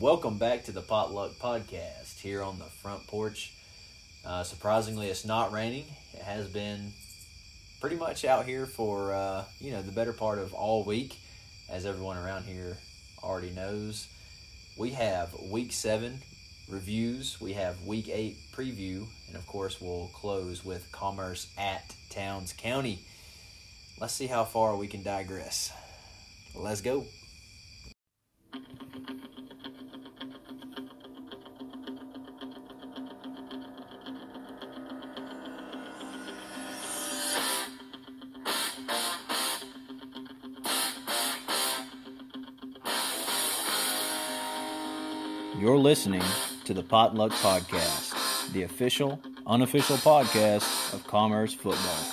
Welcome back to the Potluck Podcast here on the front porch. Uh, surprisingly, it's not raining. It has been pretty much out here for uh, you know the better part of all week, as everyone around here already knows. We have week seven reviews. We have week eight preview, and of course, we'll close with Commerce at Towns County. Let's see how far we can digress. Let's go. Listening to the Potluck Podcast, the official, unofficial podcast of Commerce Football.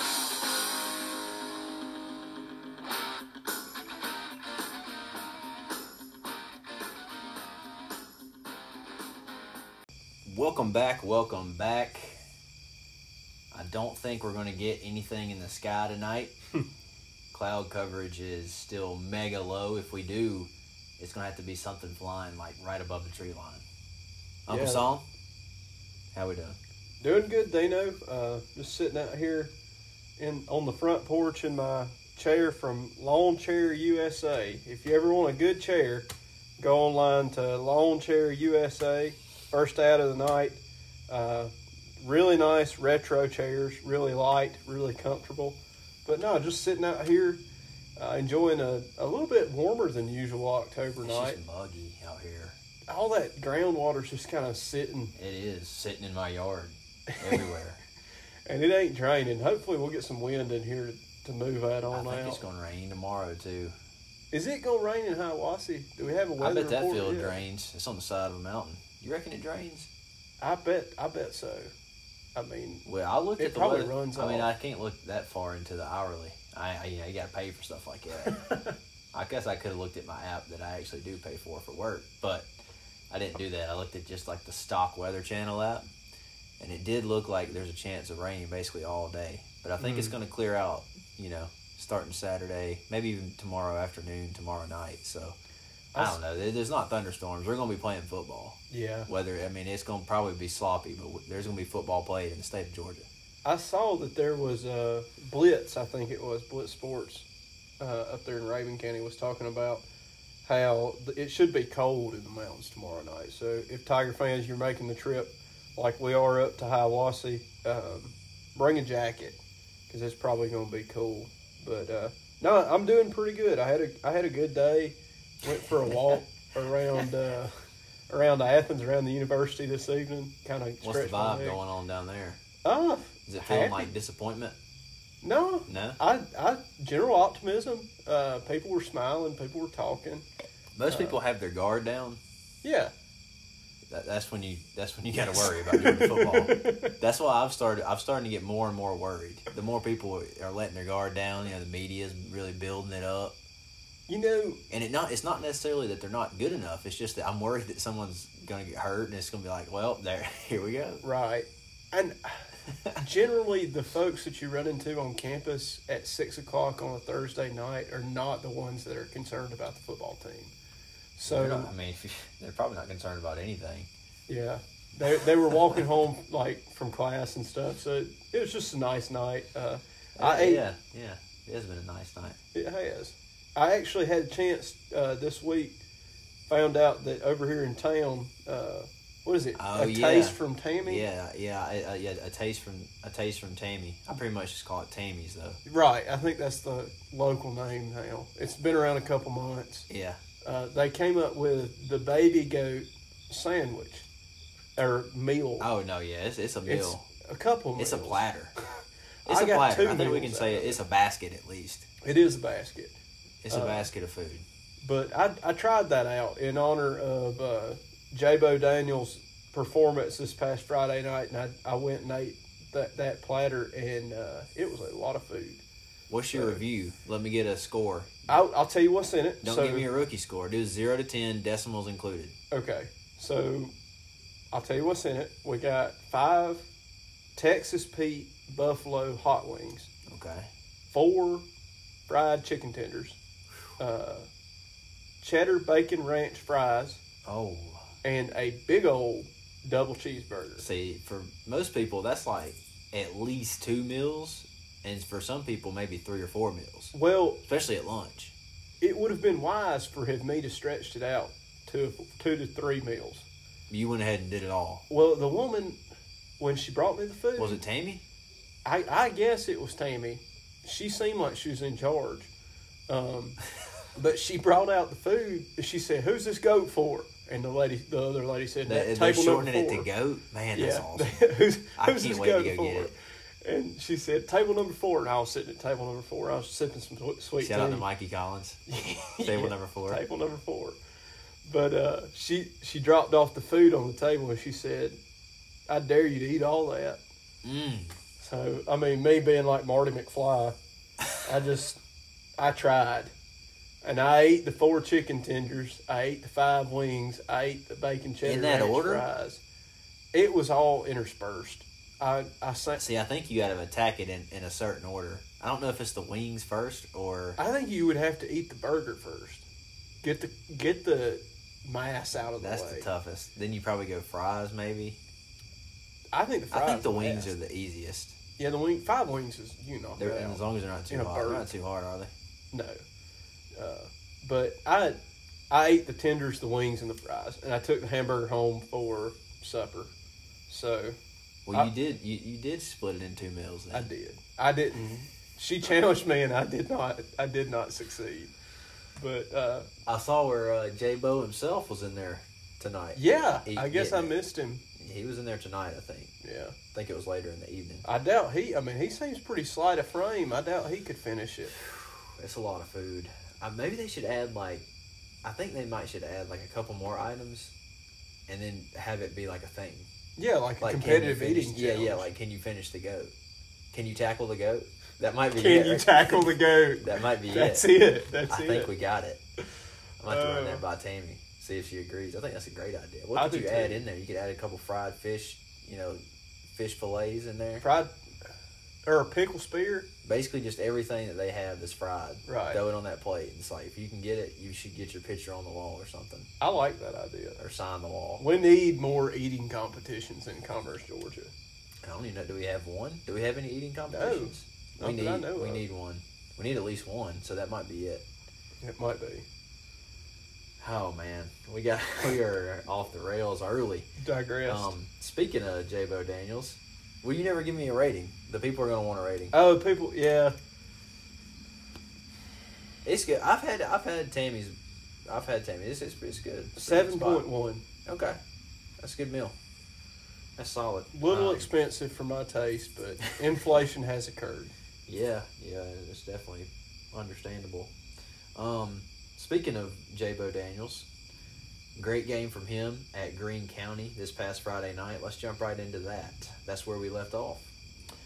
Welcome back, welcome back. I don't think we're going to get anything in the sky tonight. Cloud coverage is still mega low. If we do, it's going to have to be something flying like right above the tree line. Uncle Yeah. Saul, how we doing? Doing good, Dino. Uh, just sitting out here in on the front porch in my chair from Lawn Chair USA. If you ever want a good chair, go online to Lawn Chair USA. First ad of the night. Uh, really nice retro chairs, really light, really comfortable. But no, just sitting out here, uh, enjoying a, a little bit warmer than usual October It's night. just muggy out here. All that groundwater's just kind of sitting It is sitting in my yard everywhere. And it ain't draining. Hopefully, we'll get some wind in here to move that I think out. it's going to rain tomorrow too. Is it going to rain in Hiawassee? Do we have a weather I bet that field yet? drains. It's on the side of a mountain. You reckon it drains? I bet. I bet so. I mean, Well, I looked at the probably weather. runs I mean. I can't look that far into the hourly. I, I you know, you got to pay for stuff like that. I guess I could have looked at my app that I actually do pay for for work, but I didn't do that. I looked at just like the stock Weather Channel app, and it did look like there's a chance of rain basically all day. But I think it's Mm. going to clear out, you know, starting Saturday, maybe even tomorrow afternoon, tomorrow night. So I don't know. There's not thunderstorms. We're going to be playing football. yeah. Whether I mean it's going to probably be sloppy, but there's going to be football played in the state of Georgia. I saw that there was a Blitz. I think it was Blitz Sports uh, up there in Rabun County was talking about how it should be cold in the mountains tomorrow night. So if Tiger fans, you're making the trip like we are up to Hiawassee, um, bring a jacket because it's probably going to be cool. But uh, no, I'm doing pretty good. I had a I had a good day. Went for a walk around uh, around Athens, around the university this evening. Kind of What's the vibe going on down there? Ah, Is it feeling Happy. like disappointment? No, No. I, I general optimism. Uh, people were smiling. People were talking. Most Uh, people have their guard down. Yeah, That, that's when you that's when you got to worry about doing football. That's why I've started. I'm starting to get more and more worried. The more people are letting their guard down, you know, the media's really building it up, you know, and it not. It's not necessarily that they're not good enough. It's just that I'm worried that someone's going to get hurt, and it's going to be like, well, there, here we go. right. And generally, the folks that you run into on campus at six o'clock on a Thursday night are not the ones that are concerned about the football team. So not- I mean, they're probably not concerned about anything. yeah, they they were walking home like from class and stuff. So it, it was just a nice night. Uh, I ate yeah, yeah. It has been a nice night. It has. I actually had a chance uh, this week. Found out that over here in town, uh, what is it? Oh, a yeah. taste from Tammy. Yeah, yeah, I, I, yeah. A taste from a taste from Tammy. I pretty much just call it Tammy's though. Right. I think that's the local name now. It's been around a couple months. Yeah, Uh, they came up with the baby goat sandwich or meal. Oh no, yeah, it's, it's a it's meal. a couple. It's a platter. It's I a got platter. two I think we can say of it's a basket at least. It is a basket. It's a Uh, basket of food. But I, I tried that out in honor of uh, J-Bo Daniels' performance this past Friday night, and I, I went and ate that, that platter, and uh, it was a lot of food. What's your uh, review? Let me get a score. I'll, I'll tell you what's in it. Don't so, give me a rookie score. Do zero to ten, decimals included. Okay, so I'll tell you what's in it. We got five Texas Pete Buffalo hot wings, Okay. four fried chicken tenders, uh, cheddar bacon ranch fries, Oh, and a big old double cheeseburger. See, for most people, that's like at least two meals, and for some people, maybe three or four meals, Well, especially at lunch. it would have been wise for me to stretched it out to two to three meals. You went ahead and did it all. Well, the woman when she brought me the food, Was it Tammy? I, I guess it was Tammy. She seemed like she was in charge. Um, but she brought out the food. and She said, "Who's this goat for?" And the lady, the other lady said, They, "That they're table number shortening it four." to goat. Man, that's yeah. awesome. who's I who's can't this wait to goat go for? get it. And she said, "Table number four. And I was sitting at table number four. I was sipping some sweet- Shout out to. Mikey Collins. Table Yeah, number four. Table number four. But uh, she she dropped off the food on the table and she said, "I dare you to eat all that." Mm. So I mean, me being like Marty McFly, I just I tried, and I ate the four chicken tenders. I ate the five wings. I ate the bacon cheddar In that order? fries. It was all interspersed. I I See, I think you got to attack it in, in a certain order. I don't know if it's the wings first or I think you would have to eat the burger first. Get the get the mass out of the that's way. the toughest. Then you probably go fries, maybe. I think the fries. I think the are wings best. are the easiest. yeah the wing five wings is you know as long as they're not too hard. They're not too hard, are they? No. Uh, but I I ate the tenders, the wings, and the fries, and I took the hamburger home for supper. So Well, I- you did. You, you did split it in two meals. Then. I did. I didn't. She challenged me, and I did not. I did not succeed. But uh, I saw where uh, J Bo himself was in there tonight. yeah, He- I guess I missed him. He was in there tonight. I think. Yeah, I think it was later in the evening. I doubt he. I mean, he seems pretty slight of frame. I doubt he could finish it. It's a lot of food. Uh, maybe they should add like. I think they might should add like a couple more items, and then have it be like a thing. Yeah, like Like can you competitive finish- eating. Yeah, yeah. Like, can you finish the goat? Can you tackle the goat? That might be. can it, you right? tackle the goat? That might be That's it. it. That's I it. I think we got it. I might have to run Uh, that by Tammy. See if she agrees. I think that's a great idea. What I could you too. add in there? You could add a couple fried fish, you know, fish fillets in there. fried or a pickle spear. Basically, just everything that they have is fried. Right. Throw it on that plate. It's like if you can get it, you should get your picture on the wall or something, I like that idea. or sign the wall. We need more eating competitions in Commerce, Georgia. I don't even know. Do we have one? Do we have any eating competitions? not we need. I know we of. need one. We need at least one. So that might be it. It might be. Oh man, we got we are off the rails early. Digress. Um, speaking of J Bo Daniels, well, you never give me a rating. The people are gonna want a rating. oh, people, yeah. It's good. I've had I've had Tammy's. I've had Tammy. It's it's, it's good. It's Seven point one. Okay, that's a good meal. That's solid. Little Um, expensive for my taste, but inflation has occurred. Yeah, yeah, it's definitely understandable. Um, speaking of J Bo Daniels, great game from him at Greene County this past Friday night. Let's jump right into that. That's where we left off.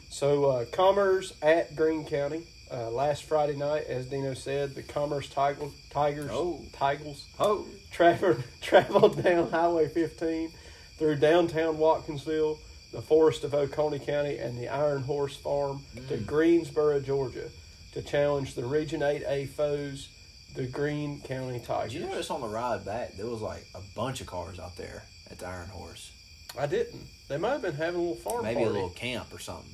So, uh, Commerce at Greene County uh, last Friday night, as Dino said, the Commerce Tigers, Tigers, Oh. Tigers Oh, traveled traveled down Highway 15 through downtown Watkinsville, the forest of Oconee County, and the Iron Horse Farm to Greensboro, Georgia, to challenge the Region 8A foes, the Greene County did Tigers. you notice on the ride back there was like a bunch of cars out there at the Iron Horse? I didn't. They might have been having a little farm Maybe party. a little camp or something.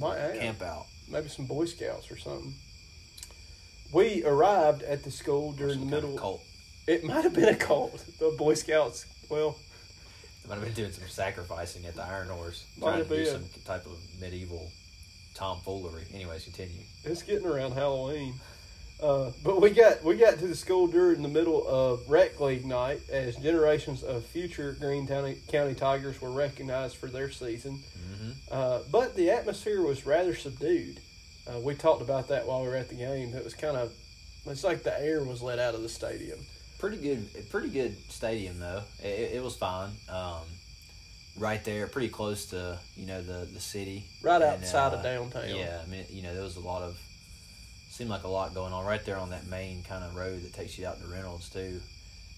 Might have. Camp out. maybe some Boy Scouts or something. We arrived at the school during the kind of cult. It might have been a cult. The Boy Scouts. Well, They might have been doing some sacrificing at the Iron Horse, trying to do been. some type of medieval tomfoolery. Anyways, continue. it's getting around Halloween. Uh, but we got we got to the school during the middle of rec league night as generations of future Greene County County Tigers were recognized for their season. hmm Uh, but the atmosphere was rather subdued. Uh, we talked about that while we were at the game. It was kind of it's like the air was let out of the stadium. Pretty good, pretty good stadium though. It, it was fine. Um, right there, pretty close to you know the the city. Right And, outside uh, of downtown. Yeah, I mean you know there was a lot of seemed like a lot going on right there on that main kind of road that takes you out to Reynolds too.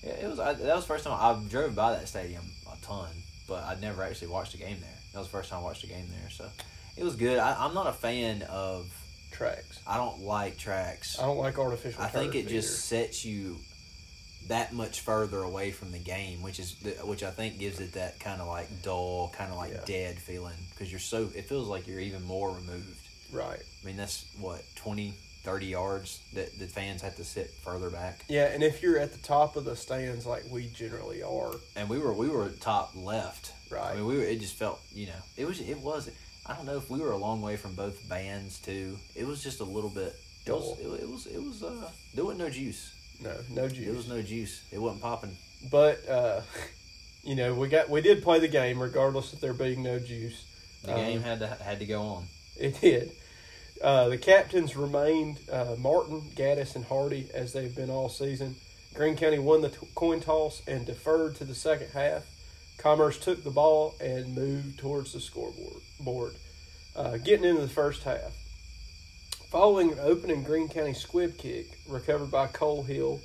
Yeah, it was. I, that was the first time I drove by that stadium a ton, but I'd never actually watched a game there. That was the first time I watched a game there, so it was good. I, I'm not a fan of. Tracks. I don't like tracks. I don't like artificial. I think it just sets you that much further away from the game, which is the, which I think gives it that kind of like dull, kind of like Yeah. dead feeling because you're so it feels like you're even more removed. Right. I mean, that's what 20, 30 yards that the fans had to sit further back. Yeah, and if you're at the top of the stands like we generally are, And we were we were top left. Right. I mean, we were. It just felt you know it was it was. I don't know if we were a long way from both bands too. It was just a little bit. It was it, it was it was uh there wasn't no juice. no, no juice. It was no juice. It wasn't popping. But uh, you know, we got we did play the game regardless of there being no juice. The Um, game had to had to go on. It did. Uh, the captains remained uh, Martin, Gaddis, and Hardy as they've been all season. Greene County won the t- coin toss and deferred to the second half. Commerce took the ball and moved towards the scoreboard. Board, uh, getting into the first half. Following an opening Greene County squib kick recovered by Cole Hill.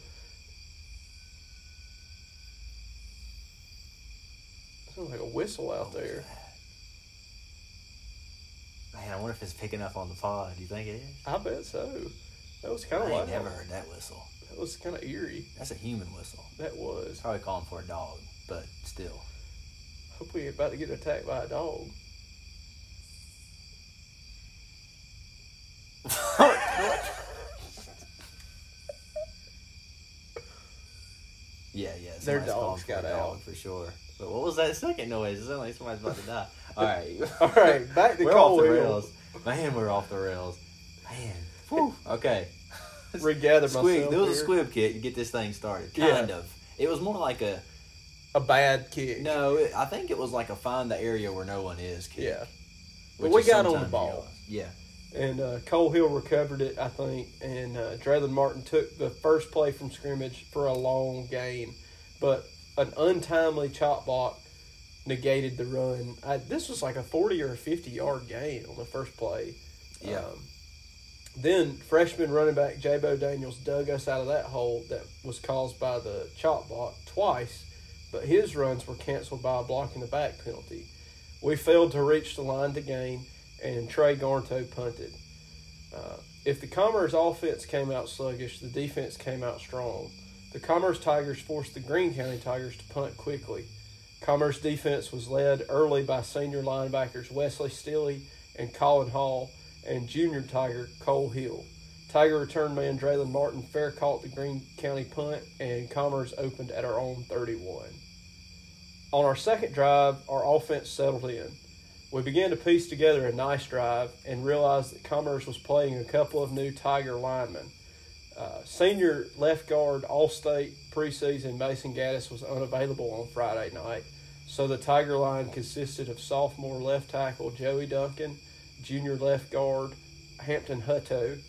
Sounds like a whistle out there. Man, I wonder if it's picking up on the pod. Do you think it is? I bet so. That was kind of like never heard that whistle. That was kind of eerie. That's a human whistle. That was. Probably calling for a dog, but still. Hope we about to get attacked by a dog. Yeah, yeah. Their dogs for a got dog out. for sure. But what was that second noise? It sounded like somebody's about to die. All right. All right, back to we're off Cole the Hill. rails. Man, we're off the rails. Man. Whew. Okay. Regather myself. Squib. There was a here. squib kick to get this thing started. Yeah. Kind of. It was more like a A bad kick. no. It, I think it was like a find the area where no one is kick. Yeah. which But we is got on the sometimes ball. Yeah. And uh, Cole Hill recovered it, I think, and uh, Martin took the first play from scrimmage for a long gain, but an untimely chop block negated the run. I, this was like a forty or a fifty yard gain on the first play. Yeah. Um, then freshman running back Jabo Daniels dug us out of that hole that was caused by the chop block twice, but his runs were canceled by a block in the back penalty. We failed to reach the line to gain, and Trey Garnto punted. Uh, if the Commerce offense came out sluggish, the defense came out strong. The Commerce Tigers forced the Greene County Tigers to punt quickly. Commerce defense was led early by senior linebackers Wesley Stilley and Colin Hall and junior Tiger Cole Hill. Tiger return man Draylon Martin fair caught the Greene County punt, and Commerce opened at our own 31. On our second drive, our offense settled in. We began to piece together a nice drive and realized that Commerce was playing a couple of new Tiger linemen. Uh, senior left guard All State preseason Mason Gaddis was unavailable on Friday night, so the Tiger line consisted of sophomore left tackle Joey Duncan, junior left guard Hampton Hutto,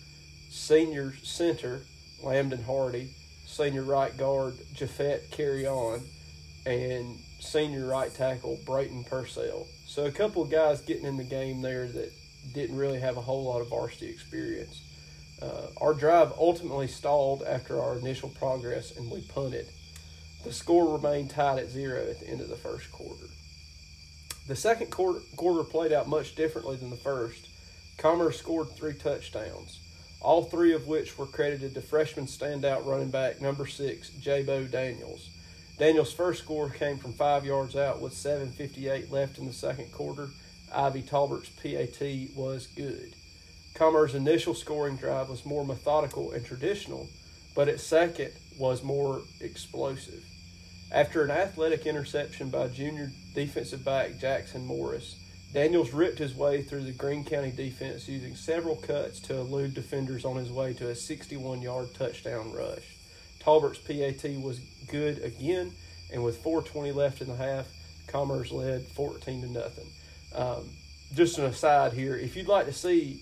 senior center Lambden Hardy, senior right guard Jafet Carrion, and senior right tackle Brayton Purcell. So a couple of guys getting in the game there that didn't really have a whole lot of varsity experience. Uh, our drive ultimately stalled after our initial progress and we punted. The score remained tied at zero at the end of the first quarter. The second quarter, quarter played out much differently than the first. Commerce scored three touchdowns, all three of which were credited to freshman standout running back number six, Jabo Daniels. Daniels' first score came from five yards out with 7.58 left in the second quarter. Ivy Talbert's PAT was good. Comer's initial scoring drive was more methodical and traditional, but its second was more explosive. After an athletic interception by junior defensive back Jackson Morris, Daniels ripped his way through the Greene County defense using several cuts to elude defenders on his way to a 61 yard touchdown rush. Talbert's PAT was good again, and with 4:20 left in the half, Commerce led 14 to nothing. Um, just an aside here, if you'd like to see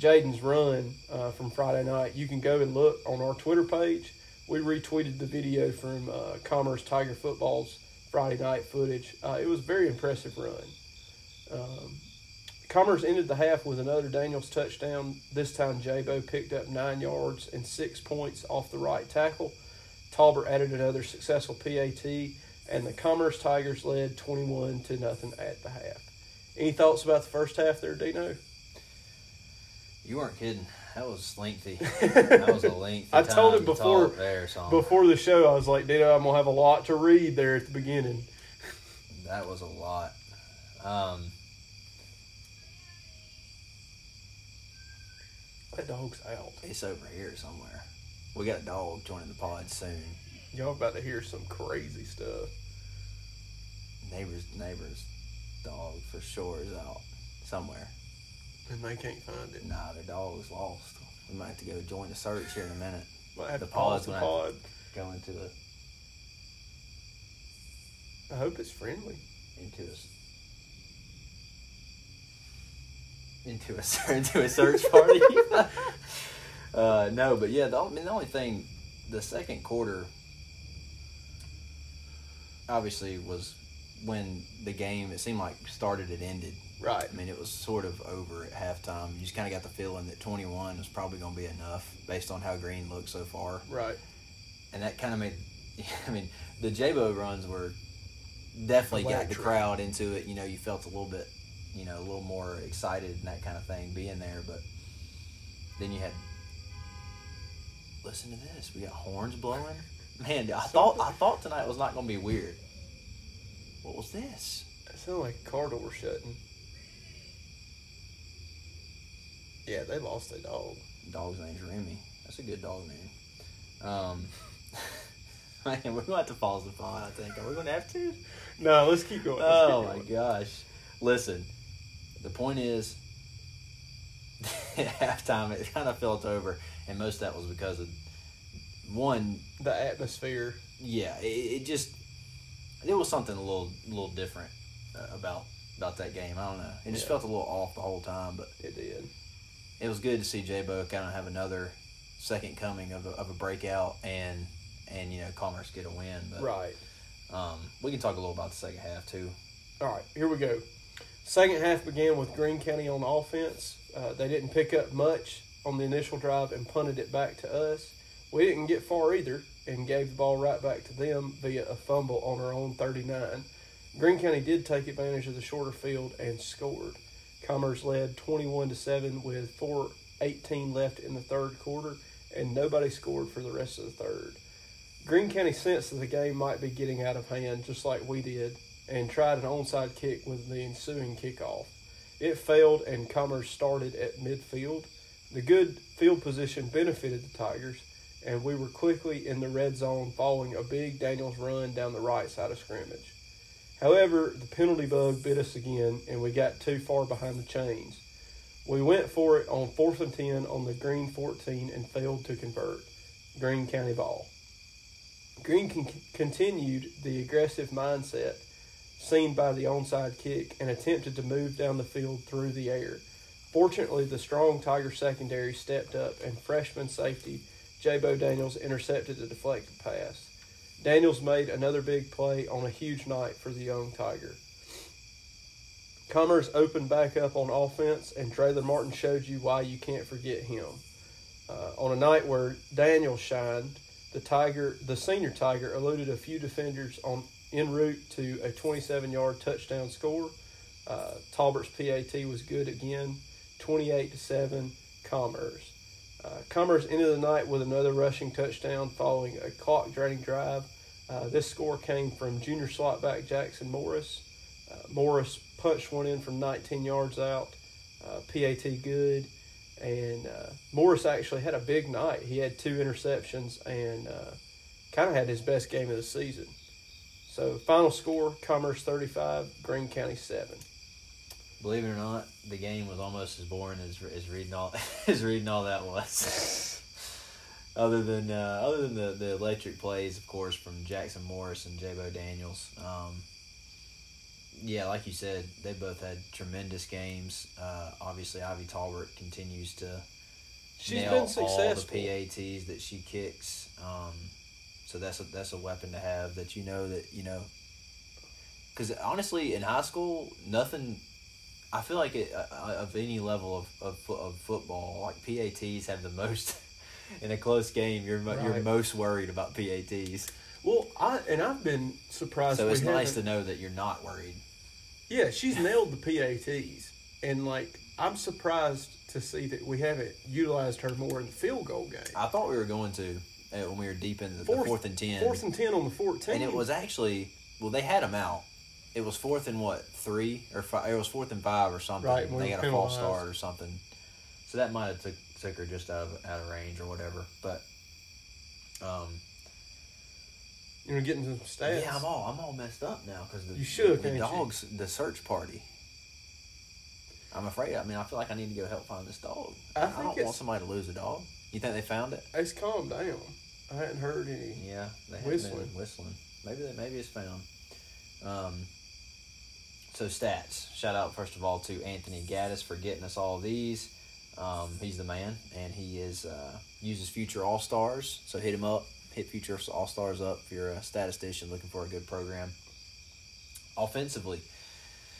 Jaden's run uh, from Friday night, you can go and look on our Twitter page. We retweeted the video from uh, Commerce Tiger Football's Friday night footage. Uh, it was a very impressive run. Um, Commerce ended the half with another Daniels touchdown. This time, Jabo picked up nine yards and six points off the right tackle. Talbert added another successful PAT, and the Commerce Tigers led 21 to nothing at the half. Any thoughts about the first half there, Dino? You weren't kidding. That was lengthy. That was a lengthy. I told him before- there, so Before the show, I was like, dude, I'm gonna have a lot to read there at the beginning. that was a lot. Um, That dog's out. it's over here somewhere. We got a dog joining the pod soon. Y'all about to hear some crazy stuff. Neighbors, neighbors, dog for sure is out somewhere. And they can't find it. Nah, their dog's lost. We might have to go join the search here in a minute. Might have The to pause the pod. Go into the I hope it's friendly. into a into a into a search party. uh, no, but yeah, the, I mean, the only thing, the second quarter, obviously was when the game. It seemed like started and ended. Right. I mean, it was sort of over at halftime. You just kind of got the feeling that 21 was probably going to be enough based on how Greene looked so far. Right. and that kind of made. I mean, the J-Bo runs were definitely got the crowd into it. You know, you felt a little bit, you know, a little more excited and that kind of thing being there. But then you had, listen to this. We got horns blowing. Man, I thought I thought tonight was not going to be weird. What was this? It sounded like a car door shutting. Yeah, they lost their dog. Dog's name's Remy. That's a good dog name. Um, man, we're going to have to pause the pod. I think. Are we going to have to? No, let's keep going. Let's Oh keep my gosh. Listen, the point is, at halftime, it kind of felt over, and most of that was because of one, The atmosphere. yeah, it, it just, it was something a little, little different uh, about about that game. I don't know. It just Yeah. felt a little off the whole time, but It did. It was good to see J-Bo kind of have another second coming of a, of a breakout and, and, you know, Commerce get a win. But, Right. um, we can talk a little about the second half, too. All right, here we go. Second half began with Greene County on offense. Uh, they didn't pick up much on the initial drive and punted it back to us. We didn't get far either and gave the ball right back to them via a fumble on our own 39. Greene County did take advantage of the shorter field and scored. Commerce led 21 to 7 with 4:18 left in the third quarter and nobody scored for the rest of the third. Greene County sensed that the game might be getting out of hand just like we did and tried an onside kick with the ensuing kickoff. It failed and Commerce started at midfield. The good field position benefited the Tigers, and we were quickly in the red zone following a big Daniels run down the right side of scrimmage. However, the penalty bug bit us again, and we got too far behind the chains. We went for it on 4th and 10 on the Greene 14 and failed to convert. Greene County ball. Green con- continued the aggressive mindset seen by the onside kick and attempted to move down the field through the air. Fortunately, the strong Tiger secondary stepped up and freshman safety J-Bo Daniels intercepted the deflected pass. Daniels made another big play on a huge night for the young Tiger. Commerce opened back up on offense, and Draylon Martin showed you why you can't forget him. Uh, on a night where Daniel shined, the Tiger, the senior Tiger, eluded a few defenders on en route to a 27-yard touchdown score. Uh, Talbert's PAT was good again, 28 to seven. Commerce. Uh, Commerce ended the night with another rushing touchdown following a clock draining drive. Uh, this score came from junior slot back Jackson Morris. Uh, Morris punched one in from 19 yards out. Uh, PAT good. And uh, Morris actually had a big night. He had two interceptions and kind of had his best game of the season. So, final score Commerce 35, Greene County 7. Believe it or not, the game was almost as boring as, as reading all as reading all that was. other than uh, other than the, the electric plays, of course, from Jackson Morris and J-Bo Daniels. Um, yeah, like you said, they both had tremendous games. Uh, obviously, Ivy Talbert continues to She's nail been all the PATs that she kicks. Um, so that's a that's a weapon to have that you know that you know. Because honestly, in high school, nothing. I feel like it, uh, of any level of, of of football, like PATs have the most. In a close game, you're mo- you're most worried about PATs. Well, I and I've been surprised. So it's nice to know that you're not worried. Yeah, she's nailed the PATs, and like I'm surprised to see that we haven't utilized her more in the field goal game. I thought we were going to uh, when we were deep in the, the fourth and ten. Fourth and ten on the fourteen, and it was actually well, they had him out. It was fourth and what three or five? It was fourth and five or something. Right, they got a false start or something. So that might have took took her just out of out of range or whatever. But um, you know getting some stats. yeah, I'm all I'm all messed up now because the You should, the you? dogs the search party. I'm afraid. I mean, I feel like I need to go help find this dog. I I, don't want somebody to lose a dog. You think they found it? It's calmed down. I hadn't heard any. Yeah, they Whistling. been whistling. Maybe they, maybe it's found. Um, so stats. Shout out first of all to Anthony Gaddis for getting us all these. Um, he's the man, and he is uh, uses future all stars. So hit him up. Hit future all stars up if you're a statistician looking for a good program. Offensively,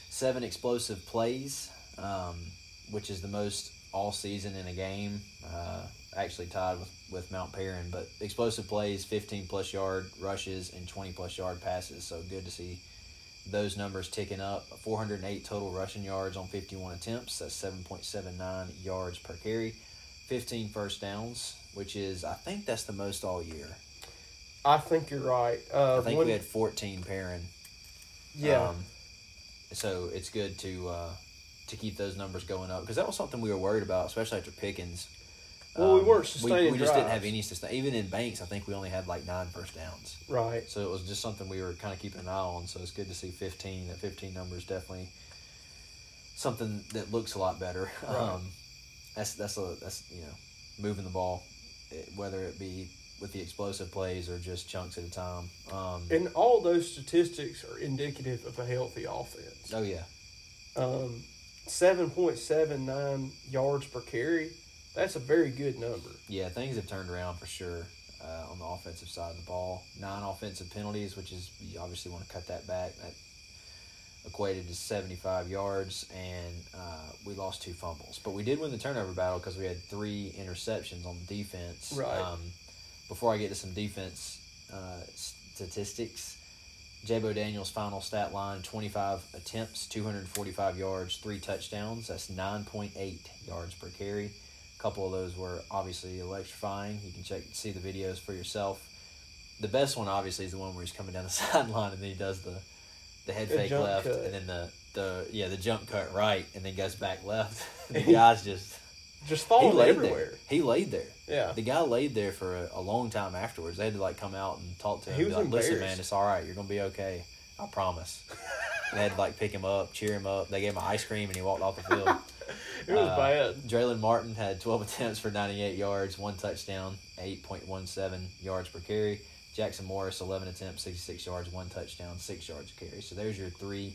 seven explosive plays, um, which is the most all season in a game. Uh, actually tied with, with Mount Paran, but explosive plays, 15 plus yard rushes, and 20 plus yard passes. So good to see those numbers ticking up. 408 total rushing yards on 51 attempts. That's 7.79 yards per carry. 15 first downs, which is, I think that's the most all year. I think you're right. Uh, I think one- we had 14 Paran. yeah. Um, so it's good to uh, to keep those numbers going up because that was something we were worried about, especially after Pickens. Well, we Um, weren't We, sustaining we just didn't have any sustain. Even in Banks, I think we only had like nine first downs. right. So it was just something we were kind of keeping an eye on. So it's good to see 15. That 15 number is definitely something that looks a lot better. Right. Um, that's that's a that's you know moving the ball, eh, whether it be with the explosive plays or just chunks at a time. Um, And all those statistics are indicative of a healthy offense. oh yeah, Um, seven point seven nine yards per carry. That's a very good number. Yeah, things have turned around for sure uh, on the offensive side of the ball. Nine offensive penalties, which is you obviously want to cut that back. That equated to 75 yards, and uh, we lost two fumbles. But we did win the turnover battle because we had three interceptions on the defense. Right. Um, before I get to some defense uh, statistics, Jabo Daniels' final stat line 25 attempts, 245 yards, three touchdowns. That's 9.8 yards per carry. A couple of those were obviously electrifying. You can check see the videos for yourself. The best one obviously is the one where he's coming down the sideline and then he does the the head The fake left cut. and then the, the yeah the jump cut right and then goes back left. the guy's just Just he falling everywhere. there. He laid there. Yeah. The guy laid there for a, a long time afterwards. They had to like come out and talk to him. He was like, Listen, man, it's all right. You're gonna be okay. I promise. they had to like pick him up, cheer him up. They gave him ice cream, and he walked off the field. It was Uh, bad. Draylon Martin had 12 attempts for 98 yards, one touchdown, 8.17 yards per carry. Jackson Morris, 11 attempts, 66 yards, one touchdown, six yards a carry. So there's your three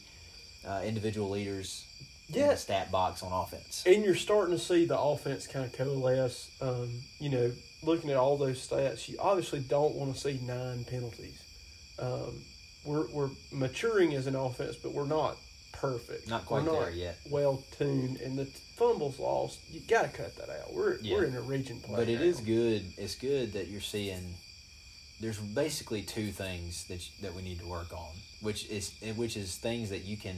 uh, individual leaders in Yeah. the stat box on offense. And you're starting to see the offense kind of coalesce. Um, you know, looking at all those stats, you obviously don't want to see nine penalties. Um, we're we're maturing as an offense, but we're not perfect. Not quite we're not there yet. Well tuned, and the fumbles lost. You got to cut that out. We're Yeah. we're in a region play. But it now. is good. It's good that you're seeing. There's basically two things that that we need to work on, which is which is things that you can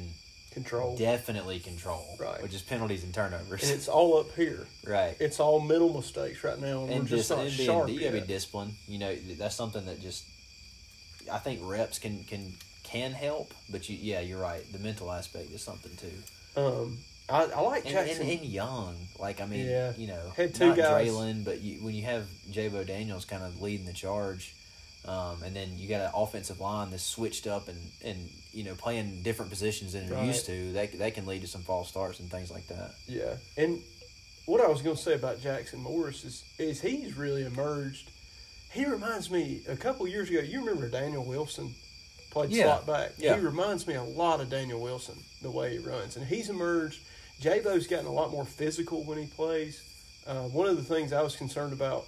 control, definitely control, Right. Which is penalties and turnovers, and it's all up here. right. It's all mental mistakes right now, and, and we're just dis- not and sharp you gotta be yet. disciplined. You know, that's something that just I think reps can can can help, but you yeah, you're right. The mental aspect is something too. Um, I, I like And, Jackson. and, and young, like I mean, Yeah. you know, Had two not guys. Draylon, but you, when you have Jabo Daniels kind of leading the charge, um, and then you got an offensive line that's switched up and, and you know playing different positions than they're used to, that that can lead to some false starts and things like that. Yeah, and what I was going to say about Jackson Morris is is he's really emerged. He reminds me a couple years ago. You remember Daniel Wilson played Yeah, slot back. yeah. He reminds me a lot of Daniel Wilson the way he runs, and he's emerged. Javo's gotten a lot more physical when he plays. Uh, one of the things I was concerned about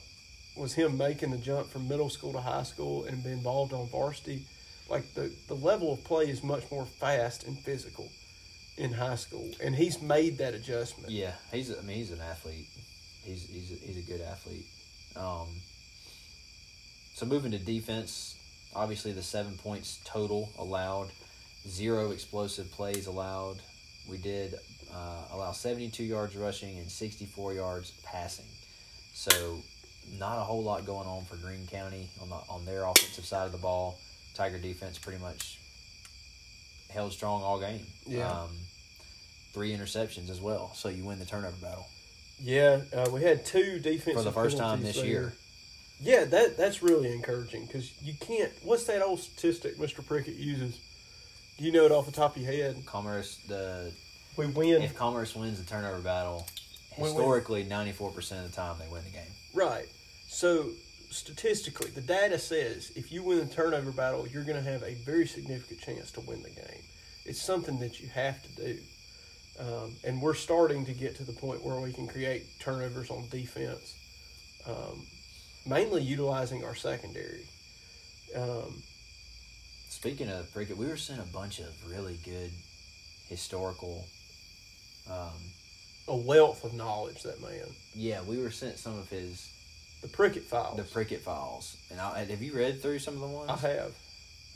was him making the jump from middle school to high school and be involved on varsity. Like the the level of play is much more fast and physical in high school, and he's made that adjustment. Yeah, he's I mean he's an athlete. He's he's a, he's a good athlete. Um, so moving to defense, obviously the seven points total allowed, zero explosive plays allowed. We did uh, allow 72 yards rushing and 64 yards passing. So, not a whole lot going on for Greene County on the on their offensive side of the ball. Tiger defense pretty much held strong all game. Yeah. Um, three interceptions as well, so you win the turnover battle Yeah, uh, we had two defensive for the first time this there. year. Yeah, that that's really encouraging because you can't. What's that old statistic Mr. Prickett uses? Do you know it off the top of your head? Commerce the We win if Commerce wins the turnover battle, historically 94% of the time they win the game. right. So statistically, the data says if you win the turnover battle, you're going to have a very significant chance to win the game. It's something that you have to do, um, and we're starting to get to the point where we can create turnovers on defense, um, mainly utilizing our secondary. Um, Speaking of Prickett, we were sent a bunch of really good historical. Um, a wealth of knowledge that man. yeah, we were sent some of his The Prickett files. the Prickett files, and I, have you read through some of the ones? I have.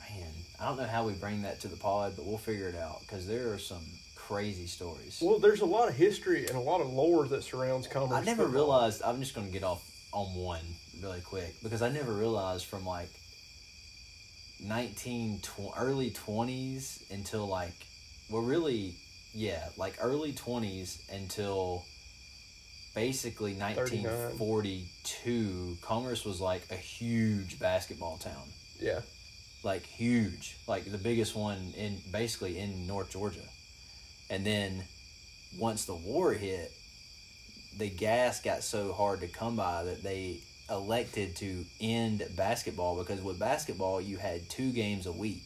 Man, I don't know how we bring that to the pod, but we'll figure it out because there are some crazy stories. Well, there's a lot of history and a lot of lore that surrounds commerce. I never football. realized. I'm just going to get off on one really quick because I never realized from like 19 tw- early 20s until like well really yeah like early 20s until basically 1942 Commerce was like a huge basketball town Yeah. like huge, like the biggest one in basically in North Georgia. And then once the war hit, the gas got so hard to come by that they elected to end basketball because with basketball you had two games a week.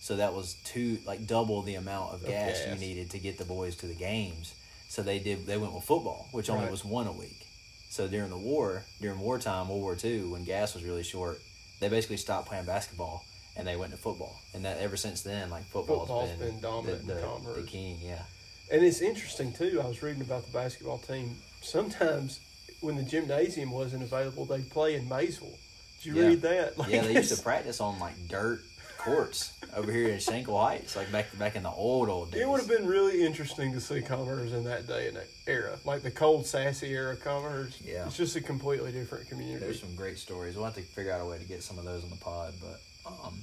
So that was two like double the amount of gas, you needed to get the boys to the games. So they did they went with football, which only Right. was one a week. So during the war, during wartime, World War II, when gas was really short, they basically stopped playing basketball and they went to football. And that ever since then, like football's, Football's been, been dominant the, in the, the king. Yeah, And it's interesting too. I was reading about the basketball team. Sometimes when the gymnasium wasn't available, they'd play in Maysville. Did you Yeah. read that? Like, yeah. They used to practice on like dirt courts over here in Shankle Heights, like back back in the old old days. It would have been really interesting to see Commerce in that day and that era, like the Cold Sassy era Commerce. Yeah. it's just a completely different community. There's some great stories. We'll have to figure out a way to get some of those on the pod. But um,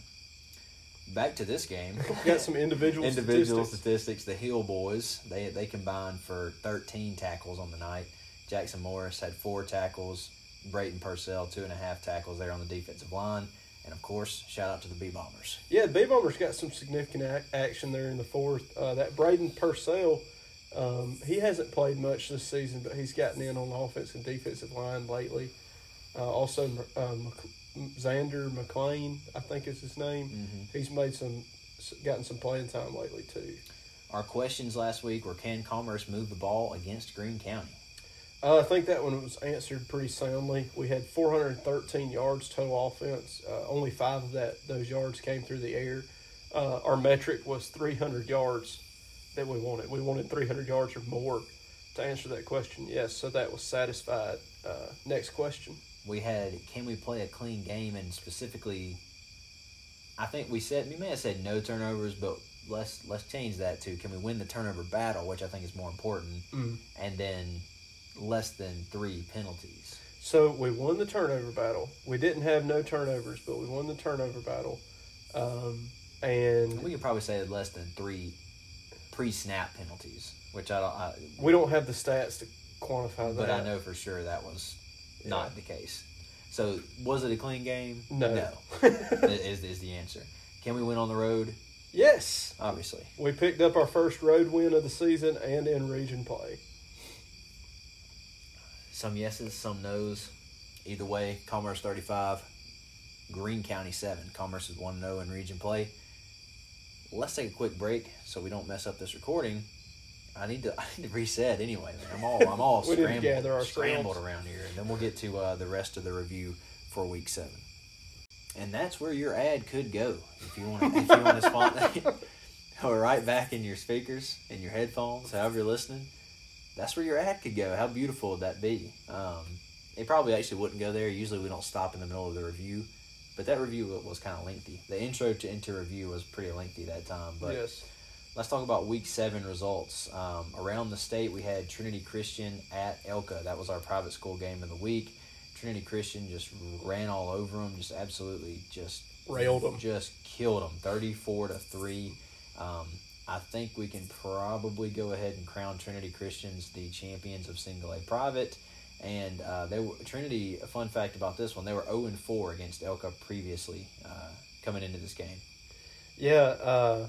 back to this game. We Got some individual individual statistics. statistics. The Hill boys they they combined for 13 tackles on the night. Jackson Morris had four tackles. Brayton Purcell two and a half tackles there on the defensive line, and of course, shout out to the B Bombers. Yeah, the Bay Bombers got some significant ac- action there in the fourth. Uh, that Braden Purcell, um, he hasn't played much this season, but he's gotten in on the offensive and defensive line lately. Uh, also, uh, Mc- Xander McLean, I think is his name. He's made some, gotten some playing time lately too. Our questions last week were: Can Commerce move the ball against Greene County? Uh, I think that one was answered pretty soundly. We had 413 yards total offense. Uh, only five of that those yards came through the air. Uh, our metric was 300 yards that we wanted. We wanted 300 yards or more to answer that question. Yes, so that was satisfied. Uh, next question. We had: Can we play a clean game? And specifically, I think we said we may have said no turnovers, but let's let's change that to: Can we win the turnover battle? Which I think is more important. And then less than three penalties. So we won the turnover battle. We didn't have no turnovers, but we won the turnover battle. Um, and We could probably say less than three pre-snap penalties, which I don't. I, we don't have the stats to quantify that. but I know for sure that was not the case. So was it a clean game? No. No. is is the answer? Can we win on the road? Yes. Obviously. We picked up our first road win of the season and in region play. Some yeses, some nos. Either way, Commerce thirty-five, Greene County seven. Commerce is one zero in region play. Let's take a quick break so we don't mess up this recording. I need to I need to reset anyway. Man. I'm all I'm all We need to scrambled, scrambled around here, and then we'll get to uh, the rest of the review for week seven. And that's where your ad could go if you want to if you want to spot that. or right back in your speakers in your headphones, however you're listening. That's where your ad could go. How beautiful would that be? Um, it probably actually wouldn't go there. Usually we don't stop in the middle of the review, but that review was kind of lengthy. The intro to into review was pretty lengthy that time, but yes. let's talk about week seven results. Um, around the state, we had Trinity Christian at ELCA. That was our private school game of the week. Trinity Christian just ran all over them, just absolutely just Railed 'em. just killed them, thirty-four to three. Um, I think we can probably go ahead and crown Trinity Christians the champions of single A private. And uh, they were, Trinity. A fun fact about this one: they were zero and four against ELCA previously uh, coming into this game. Yeah, uh,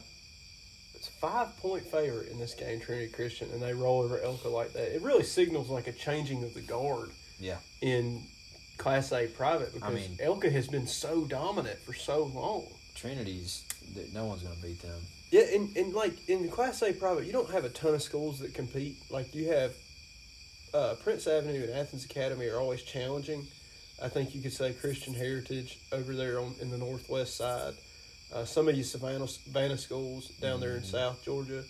it's a five point favorite in this game, Trinity Christian, and they roll over ELCA like that. It really signals like a changing of the guard Yeah, in Class A private because mean- ELCA has been so dominant for so long. Trinity's. No one's going to beat them. Yeah, and, and like in Class A private, you don't have a ton of schools that compete. Like you have uh, Prince Avenue and Athens Academy are always challenging. I think you could say Christian Heritage over there on in the northwest side. Uh, some of you Savannah Savannah schools down there in South Georgia,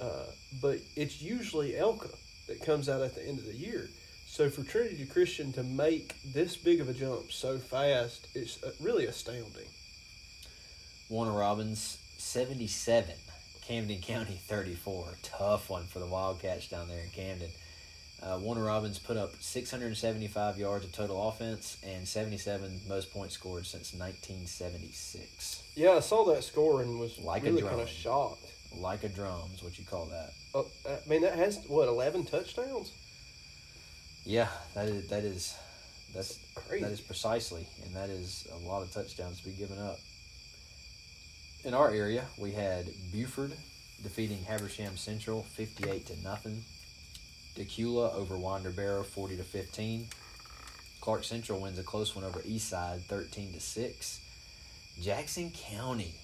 uh, but it's usually ELCA that comes out at the end of the year. So for Trinity Christian to make this big of a jump so fast, it's uh, really astounding. Warner Robins, 77. Camden County, 34. Tough one for the Wildcats down there in Camden. Uh, Warner Robins put up 675 yards of total offense and 77 most points scored since 1976. Yeah, I saw that score and was Like a really kind of shocked. Like a drum is what you call that. Uh, I mean, that has what eleven touchdowns. Yeah, that is that is that's Crazy. that is precisely, and that is a lot of touchdowns to be given up. In our area, we had Buford defeating Habersham Central fifty-eight to nothing. Dacula over Winder Barrow forty to fifteen. Clark Central wins a close one over Eastside thirteen to six. Jackson County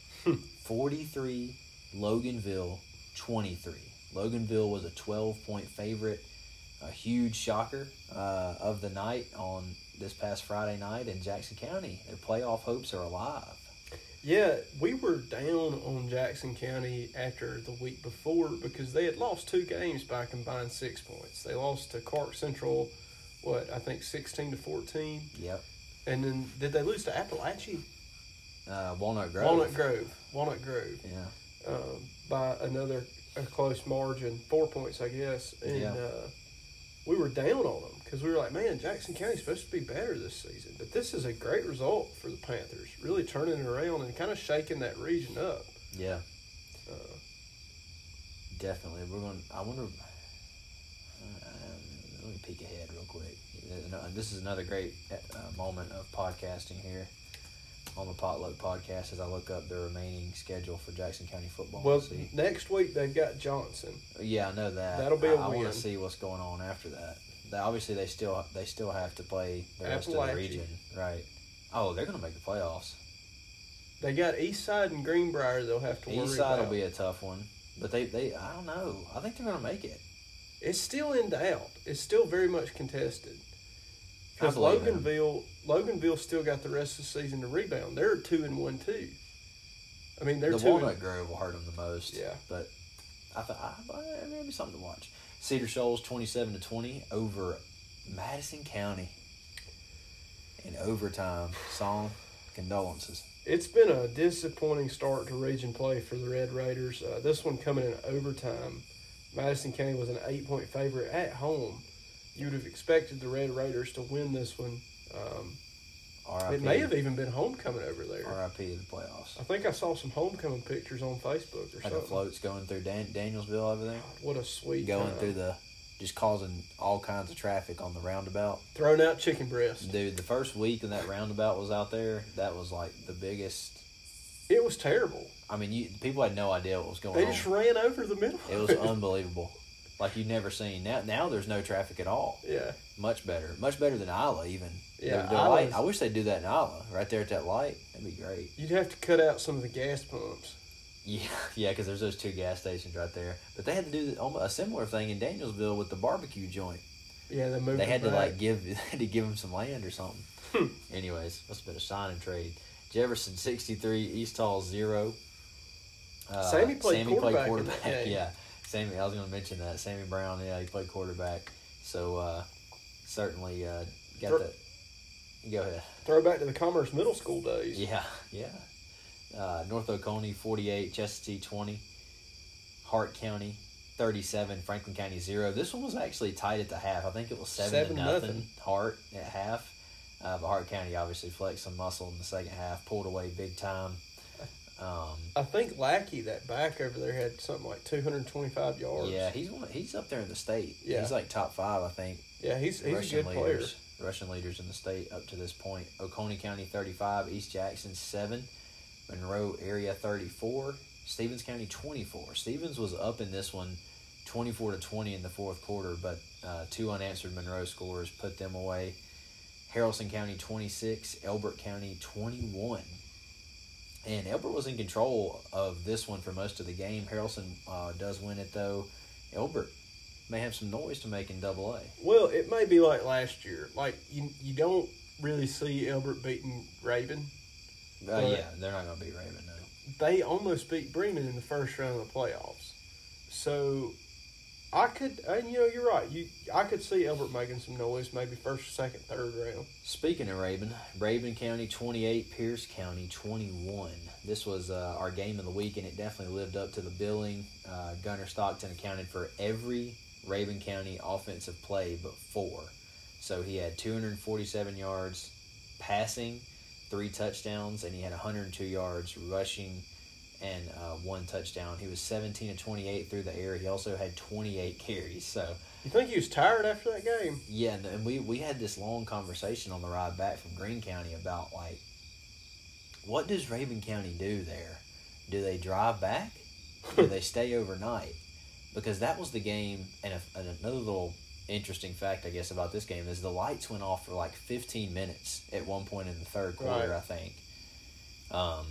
forty-three, Loganville twenty-three. Loganville was a twelve-point favorite a huge shocker uh, of the night on this past Friday night in Jackson County. Their playoff hopes are alive. Yeah, we were down on Jackson County after the week before because they had lost two games by a combined six points. They lost to Clark Central, what I think sixteen to fourteen, Yep. and then did they lose to Apalachee? Uh, Walnut Grove. Walnut Grove, Walnut Grove, Yeah. um, by another a close margin, four points, I guess. And Yeah. uh, we were down on them because we were like, man, Jackson County's supposed to be better this season. But this is a great result for the Panthers, really turning it around and kind of shaking that region up. Yeah. Uh, Definitely. We're going. I wonder. Uh, let me peek ahead real quick. This is another great uh, moment of podcasting here on the Potluck Podcast as I look up the remaining schedule for Jackson County football. well, next week they've got Johnson. Yeah, I know that. That'll be a I, I want win. to see what's going on after that. They, obviously, they still they still have to play the rest of the region, right? Oh, they're going to make the playoffs. They got Eastside and Greenbrier. They'll have to worry East about. will be a tough one, but they they I don't know. I think they're going to make it. It's still in doubt. It's still very much contested. Because. Loganville, Loganville still got the rest of the season to rebound. They're two and one too. I mean, they're the two. Walnut and, Grove will hurt them the most. Yeah. but I thought I, maybe something to watch. Cedar Shoals twenty seven to twenty over Madison County in overtime. Song condolences. It's been a disappointing start to region play for the Red Raiders. Uh, this one coming in overtime. Madison County was an eight point favorite at home. You would have expected the Red Raiders to win this one. Um. It may have even been homecoming over there. R.I.P. to the playoffs. I think I saw some homecoming pictures on Facebook or Like something. floats going through Dan- Danielsville over there, What a sweet going time. through the, just causing all kinds of traffic on the roundabout. Throwing out chicken breast. Dude, the first week that that roundabout was out there, that was like the biggest. It was terrible. I mean, you people had no idea what was going They on. just ran over the middle. It was unbelievable, like you'd never seen. Now, now there's no traffic at all. yeah. Much better, much better than Isla even. Yeah, The- the Isla's- light. I wish they'd do that in Isla, right there at that light. That'd be great. You'd have to cut out some of the gas pumps. Yeah, yeah, because there's those two gas stations right there. But they had to do a similar thing in Danielsville with the barbecue joint. Yeah, they moved. They had to back. like give they had to give him some land or something. Hmm. Anyways, must have been a sign and trade. Jefferson sixty three, East Hall zero. Uh, Sammy played Sammy quarterback played quarterback. Yeah, Sammy. I was going to mention that Sammy Brown. Yeah, he played quarterback. So uh, certainly uh, got that. Go ahead. Throwback to the Commerce Middle School days. Yeah, yeah. Uh, North Oconee forty eight, Chestatee twenty. Hart County 37, Franklin County 0. This one was actually tied at the half. I think it was 7, Seven to nothing, nothing. Hart at half. Uh, but Hart County obviously flexed some muscle in the second half, pulled away big time. Um, I think Lackey, that back over there, had something like 225 yards. yeah, he's one, he's up there in the state. Yeah. He's like top five, I think. Yeah, he's, he's a good player. leaders, Russian leaders in the state up to this point. Oconee County 35, East Jackson 7, Monroe area 34, Stephens County 24. Stephens was up in this one 24 to 20 in the fourth quarter, but uh, two unanswered Monroe scores put them away. Haralson County 26, Elbert County 21. And Elbert was in control of this one for most of the game. Haralson uh, does win it though. Elbert may have some noise to make in Double A. Well, it may be like last year. Like, you, you don't really see Elbert beating Rabun. Uh, yeah, they're not going to beat Rabun, no. They almost beat Bremen in the first round of the playoffs. So, I could, and you know, you're right. You, I could see Elbert making some noise, maybe first, second, third round. Speaking of Rabun, Rabun County 28, Pierce County 21. This was uh, our game of the week, and it definitely lived up to the billing. Uh, Gunner Stockton accounted for every Rabun County offensive play but four. So he had 247 yards passing, three touchdowns, and he had 102 yards rushing and uh, one touchdown. He was 17 to 28 through the air. He also had 28 carries. So You think he was tired after that game? yeah, and, we we had this long conversation on the ride back from Greene County about like, what does Rabun County do there? Do they drive back? do they stay overnight? Because that was the game, and, if, and another little interesting fact, I guess, about this game is the lights went off for like 15 minutes at one point in the third quarter, Right. I think. Um,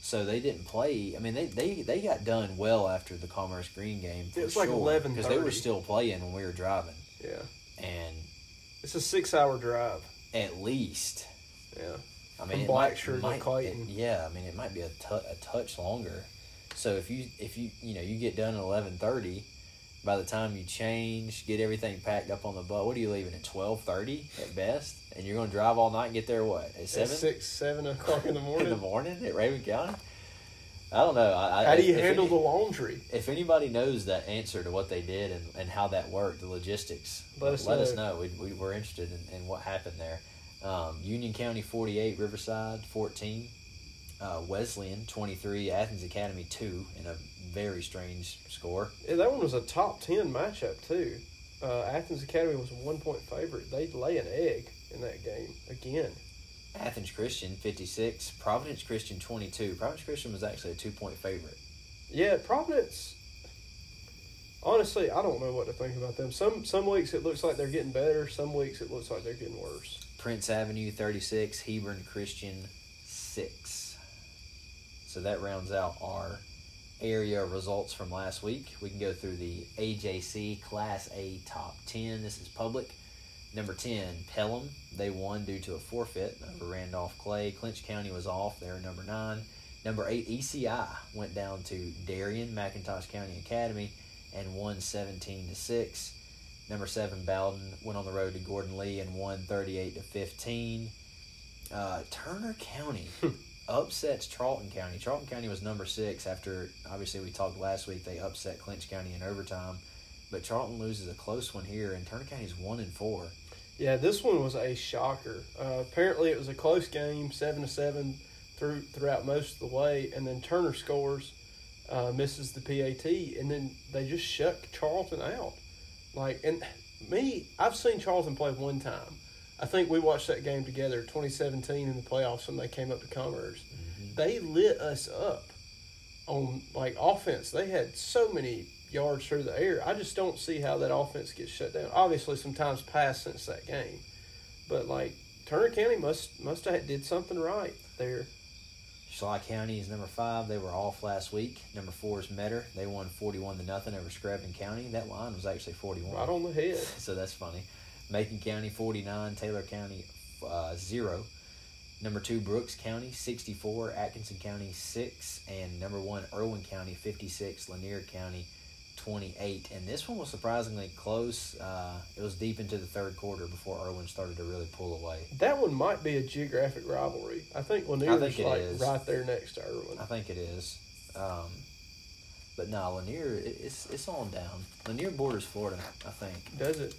so they didn't play. I mean, they, they, they got done well after the Commerce Greene game. It was like sure, because they were still playing when we were driving, Yeah. and It's a six hour drive. at least. Yeah. I From mean, it Blackshear might, to Clayton. it- yeah, I mean, it might be a, tou- a touch longer. So if you if you you know you get done at eleven thirty, by the time you change, get everything packed up on the bus, what are you leaving at twelve thirty at best? And you're going to drive all night and get there what at At seven six, seven o'clock in the morning. in the morning at Rabun County? I don't know. I, How do you if handle any- the laundry? if anybody knows that answer to what they did and, and how that worked, the logistics, Let us us know. know. We, we were interested in, in what happened there. Um, Union County 48, Riverside 14, uh, Wesleyan 23, Athens Academy 2 in a very strange score. Yeah, that one was a top ten matchup too. Uh, Athens Academy was a one point favorite. They'd lay an egg in that game again. Athens Christian 56, Providence Christian 22. Providence Christian was actually a two point favorite. Yeah, Providence. Honestly, I don't know what to think about them. Some some weeks it looks like they're getting better. Some weeks it looks like they're getting worse. Prince Avenue 36, Hebron Christian 6. So that rounds out our area results from last week. We can go through the AJC Class A Top 10. This is public. Number 10, Pelham. They won due to a forfeit over Randolph Clay. Clinch County was off. They were number 9. Number 8, ECI went down to Darien, McIntosh County Academy, and won 17 to 6. Number seven, Bowdon went on the road to Gordon Lee and won 38 to 15. Uh, Turner County upsets Charlton County. Charlton County was number six after, obviously, we talked last week. They upset Clinch County in overtime. But Charlton loses a close one here, and Turner County's one and four. Yeah, this one was a shocker. Uh, apparently, it was a close game, seven to seven through throughout most of the way, and then Turner scores, uh, misses the PAT, and then they just shut Charlton out. Like, and me, I've seen Charlton play one time. I think we watched that game together, 2017 in the playoffs when they came up to Commerce. Mm-hmm. They lit us up on like offense. They had so many yards through the air. I just don't see how that offense gets shut down. Obviously, some time's passed since that game, but like Turner County must must have did something right there. Schley County is number five. They were off last week. Number four is Metter. They won 41 to nothing over Screven County. That line was actually 41. Right on the head. so that's funny. Macon County 49, Taylor County uh, 0. Number 2 Brooks County 64, Atkinson County 6 and number 1 Irwin County 56, Lanier County 28. And this one was surprisingly close. Uh, it was deep into the third quarter before Irwin started to really pull away. That one might be a geographic rivalry. I think Lanier's think it like is. right there next to Irwin. I think it is. Um, but nah, Lanier it's it's on down. Lanier borders Florida, I think. Does it?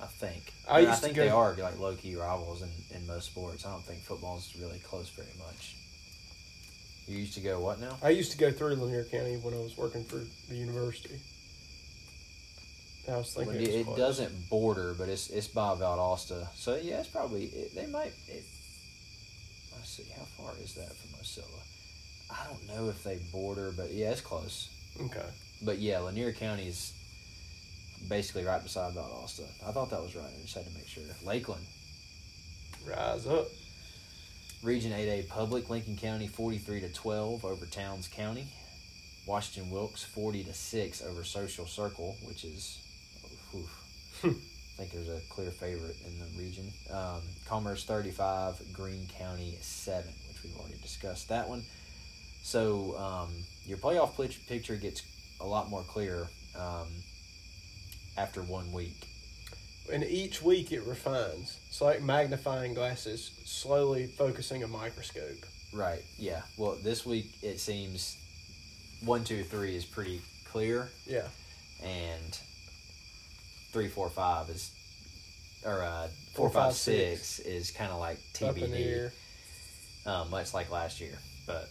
I think. I I, think go- they are like low key rivals in, in most sports. I don't think football's really close very much. You used to go what now? I used to go through Lanier County when I was working for the university. I was thinking Well, it, it doesn't border, but it's it's by Valdosta. So yeah, it's probably it, they might. It, let's see, how far is that from Ocilla? I don't know if they border, but yeah, it's close. Okay. But yeah, Lanier County is basically right beside Valdosta. I thought that was right. I just had to make sure. Lakeland, Rise up. Region 8A Public, Lincoln County 43 to 12 over Towns County. Washington Wilkes 40 to 6 over Social Circle, which is, whew, I think there's a clear favorite in the region. Um, Commerce 35, Greene County 7, which we've already discussed that one. So um, your playoff picture gets a lot more clear um, after one week. And each week it refines. It's like magnifying glasses, slowly focusing a microscope. Right. Yeah. Well, this week it seems one, two, three is pretty clear, Yeah. and three, four, five is, or uh, Four, four, five, five, six is kind of like Up in the TBD, um, much like last year. But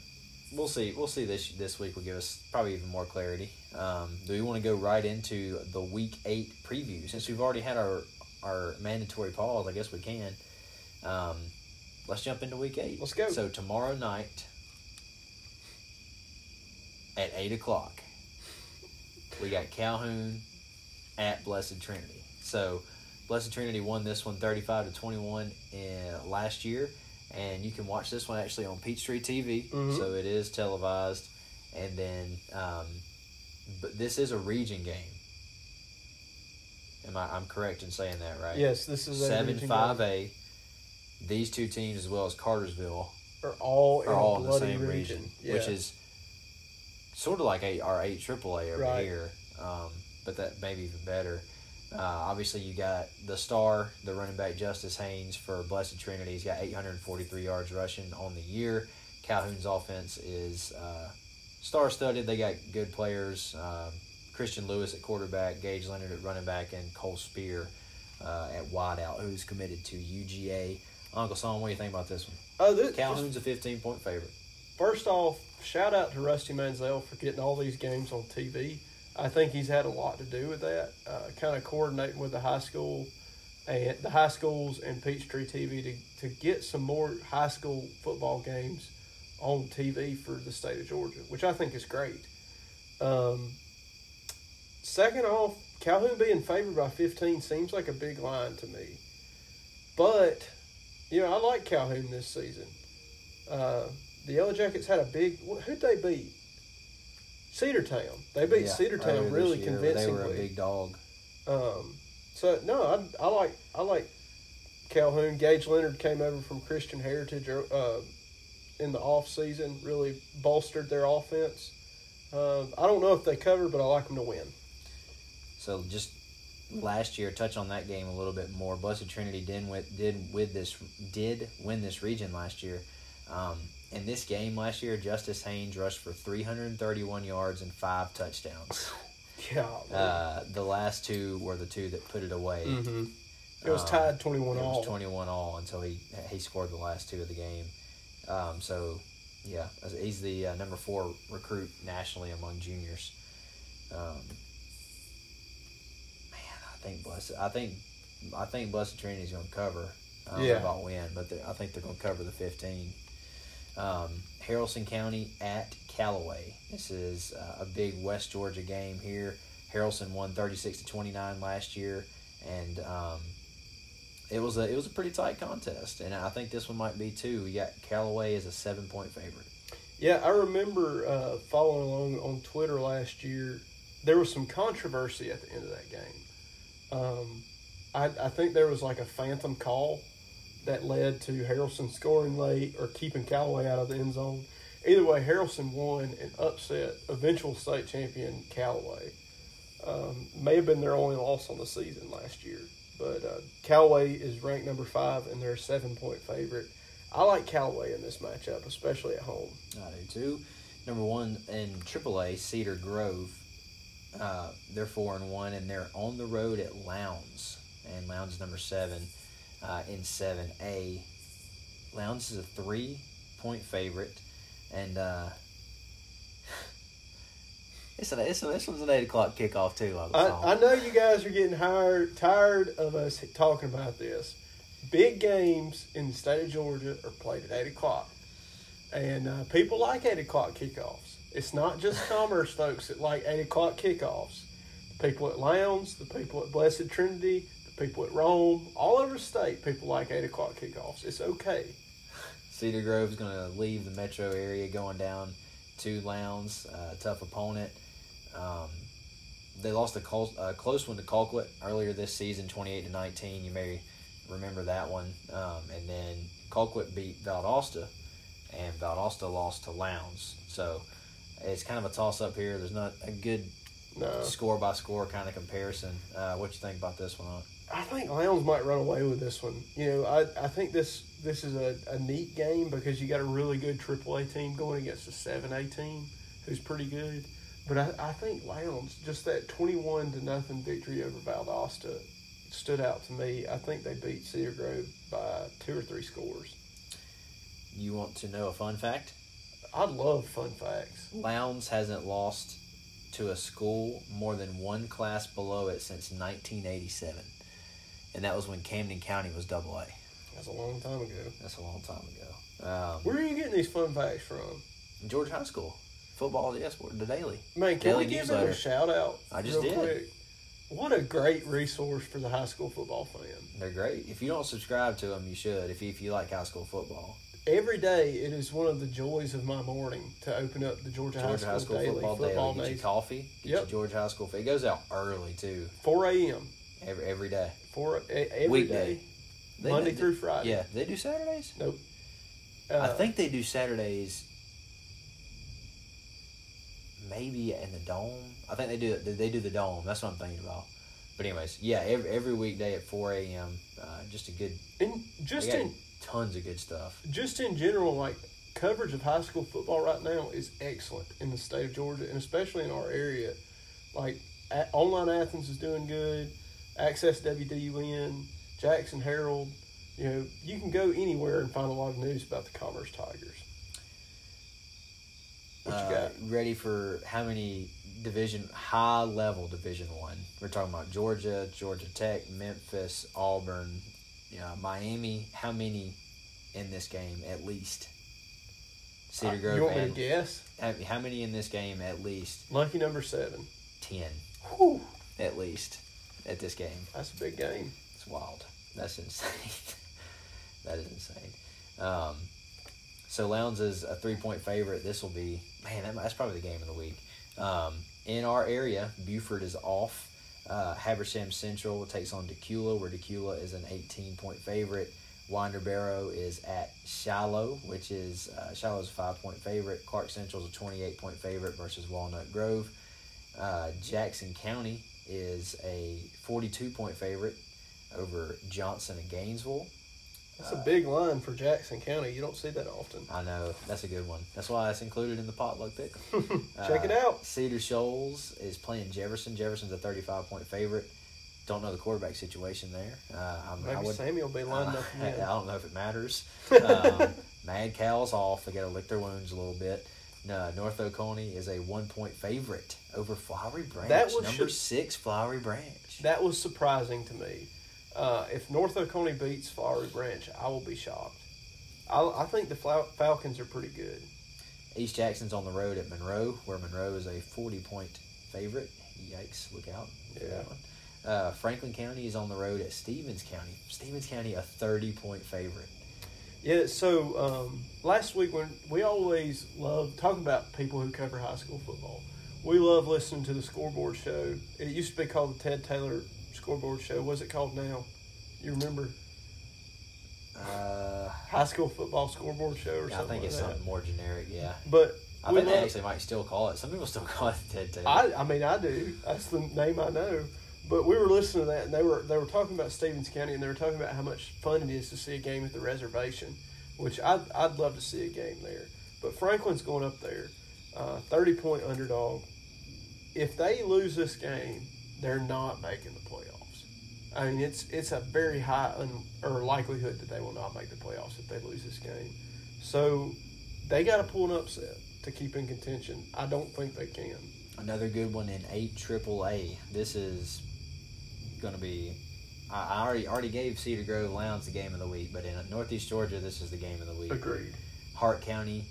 we'll see. We'll see. This this week will give us probably even more clarity. Um, do we want to go right into the week eight preview since we've already had our our mandatory pause? I guess we can. Um, let's jump into week eight. Let's go. So tomorrow night at eight o'clock, we got Calhoun at Blessed Trinity. So Blessed Trinity won this one 35 to 21 in last year, and you can watch this one actually on Peachtree TV. Mhm. So it is televised, and then um, but this is a region game. Am I? I'm correct in saying that, right? Yes, this is seven five A. These two teams, as well as Cartersville, are all in are all in the same region, region, Yeah. which is sort of like a, our eight AAA over Right. here, um, but that maybe even better. Uh, obviously, you got the star, the running back Justice Haynes for Blessed Trinity. He's got 843 yards rushing on the year. Calhoun's offense is uh, star-studded. They got good players. Um, Christian Lewis at quarterback, Gage Leonard at running back, and Cole Speer uh, at wideout, who's committed to UGA. Uncle Son, what do you think about this one? oh, this, Calhoun's a 15 point favorite. First off, shout out to Rusty Mansell for getting all these games on TV. I think he's had a lot to do with that. Uh, kind of coordinating with the high school and the high schools and Peachtree TV to, to get some more high school football games on TV for the state of Georgia, which I think is great. Um, second off, Calhoun being favored by 15 seems like a big line to me. But, you know, I like Calhoun this season. Uh, the Yellow Jackets had a big. Who'd they beat? Cedartown. They beat Yeah, Cedartown earlier really year, convincingly. They were a big dog. Um, so no, I, I like I like Calhoun. Gage Leonard came over from Christian Heritage uh, in the off season, really bolstered their offense. Um, I don't know if they cover, but I like them to win. So just last year, touch on that game a little bit more. Blessed Trinity did with did with this did win this region last year. Um, in this game last year, Justice Haynes rushed for 331 yards and five touchdowns. Yeah, Uh, the last two were the two that put it away. hmm it was um, tied twenty-one It all. was 21 all until he he scored the last two of the game. Um, so, yeah, he's the uh, number four recruit nationally among juniors. Um, man, I think Blessed. I think I think Blessed Trinity's going to cover. I don't Yeah. know about win, but I think they're going to cover the 15. Um, Haralson County at Callaway. This is uh, a big West Georgia game here. Haralson won 36 to 29 last year, and um, it was a it was a pretty tight contest, and I think this one might be too. We got Callaway as a seven point favorite. Yeah, I remember uh, following along on Twitter last year. There was some controversy at the end of that game. Um, I, I think there was like a phantom call that led to Haralson scoring late or keeping Callaway out of the end zone. Either way, Haralson won and upset eventual state champion Callaway. Um, may have been their only loss on the season last year, but uh, Callaway is ranked number five and they're a seven point favorite. I like Callaway in this matchup, especially at home. I do too. Number one in AAA, Cedar Grove. Uh, they're four and one, and they're on the road at Lowndes, and Lowndes number seven uh, in seven A. Lowndes is a three point favorite, and uh, it's, a, it's this one's an eight o'clock kickoff too. Saw. I, I know you guys are getting tired tired of us talking about this. Big games in the state of Georgia are played at eight o'clock, and uh, people like eight o'clock kickoffs. It's not just commerce folks that like eight o'clock kickoffs. The people at Lowndes, the people at Blessed Trinity, people at Rome, all over the state, people like eight o'clock kickoffs. It's okay. Cedar Grove's going to leave the metro area going down to Lowndes. Uh, tough opponent. Um, they lost a close, uh, close one to Colquitt earlier this season, 28 to 19. You may remember that one. Um, and then Colquitt beat Valdosta, and Valdosta lost to Lowndes. So it's kind of a toss up here. There's not a good No, score by score kind of comparison. Uh, what you think about this one? I think Lowndes might run away with this one. You know, I, I think this this is a, a neat game because you got a really good AAA team going against a 7A team who's pretty good. But I, I think Lowndes, just that 21 to nothing victory over Valdosta stood out to me. I think they beat Cedar Grove by two or three scores. You want to know a fun fact? I love fun facts. Lowndes hasn't lost to a school more than one class below it since 1987. And that was when Camden County was double A. That's a long time ago. That's a long time ago. Um, Where are you getting these fun facts from? George High School. Football, yes, the daily. Man, can Daily we give them a shout out? I just real did. quick? What a great resource for the high school football fan. They're great. If you don't subscribe to them, you should. If you, if you like high school football, Every day, it is one of the joys of my morning to open up the Georgia, Georgia High School, Daily Football, Football Daily. Get your coffee. Get Yep. your Georgia High School. It goes out early too. 4 a.m. Every every day. Four every Weekday. day, They- Monday they- through Friday. Yeah, they do Saturdays. Nope. I Uh, think they do Saturdays. Maybe in the dome. I think they do. They do the dome. That's what I'm thinking about. But anyways, yeah, every, every weekday at 4 a.m. Uh, just a good. and just in tons of good stuff. just in general, like coverage of high school football right now is excellent in the state of Georgia, and especially in our area. Like online Athens is doing good. Access WDUN, Jackson Herald. You know, you can go anywhere and find a lot of news about the Commerce Tigers. What you Uh, got? ready for how many division high level Division One? We're talking about Georgia, Georgia Tech, Memphis, Auburn, yeah, Miami. How many in this game at least? Cedar Uh, Grove you want me to guess? how, how many in this game at least? Lucky number seven. Ten Whew, at least at this game. that's a big game. It's wild. That's insane. that is insane. Um, so Lowndes is a three point favorite. This will be man. That, that's probably the game of the week. Um, in our area, Buford is off. Uh, Habersham Central takes on Dacula, where Dacula is an 18 point favorite. Winder Barrow is at Shiloh, which is uh, Shiloh's a five point favorite. Clark Central's a 28 point favorite versus Walnut Grove. Uh, Jackson County is a 42 point favorite over Johnson and Gainesville. That's a big line for Jackson County. You don't see that often. I know that's a good one. That's why it's included in the potluck pick. Check it out. Cedar Shoals is playing Jefferson. Jefferson's a 35 point favorite. Don't know the quarterback situation there. Uh, I'm, I Maybe would, Sammy will be lined up I, again. don't know if it matters. Um, Mad Cow's off. They got to lick their wounds a little bit. No, North Oconee is a one point favorite over Flowery Branch. That was- number six, Flowery Branch. That was surprising to me. Uh, if North Oconee beats Flowery Branch, I will be shocked. I, I think the Fal- Falcons are pretty good. East Jackson's on the road at Monroe, where Monroe is a 40 point favorite. Yikes, look out. Yeah. Uh, Franklin County is on the road at Stephens County. Stephens County, a 30 point favorite. Yeah, so um, last week when we always love talking about people who cover high school football, we love listening to the scoreboard show. It used to be called the Ted Taylor Scoreboard Show. What's it called now? You remember Uh, high school football scoreboard show or I something think it's that? something more generic, yeah. But I think they actually might still call it. Some people still call it Ted Taylor. I, I mean, I do. That's the name I know. But we were listening to that, and they were they were talking about Stephens County, and they were talking about how much fun it is to see a game at the reservation, which I'd, I'd love to see a game there. But Franklin's going up there. uh, 30 point underdog. If they lose this game, they're not making the playoffs. I mean, it's it's a very high un, or likelihood that they will not make the playoffs if they lose this game. So they got to pull an upset to keep in contention. I don't think they can. Another good one in eight triple A. This is going to be. I already already gave Cedar Grove Lowndes the game of the week, but in Northeast Georgia, this is the game of the week. Agreed. Hart County,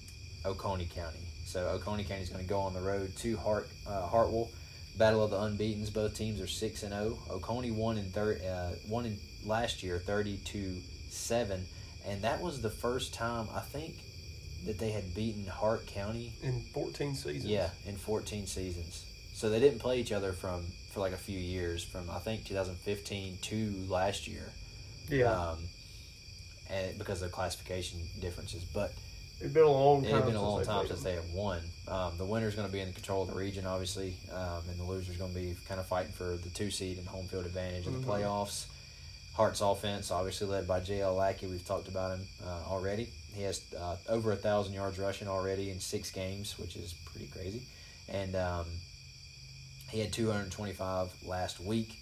Oconee County. So Oconee County is going to go on the road to Hart uh, Hartwell. Battle of the unbeaten's. Both teams are six and zero. Oconee won in third, uh, won in last year, thirty to seven, and that was the first time I think that they had beaten Hart County. In 14 seasons. Yeah, in fourteen seasons. So they didn't play each other from for like a few years, from I think 2015 to last year. Yeah. Um, and because of classification differences, but it's been a long time. had been a since long they time since they have won. Um, the winner's going to be in control of the region, obviously, um, and the loser's going to be kind of fighting for the two seed and home field advantage in the Mhm. playoffs. Hart's offense, obviously led by J.L. Lackey. We've talked about him uh, already. He has uh, over a thousand yards rushing already in six games, which is pretty crazy. And um, he had 225 last week.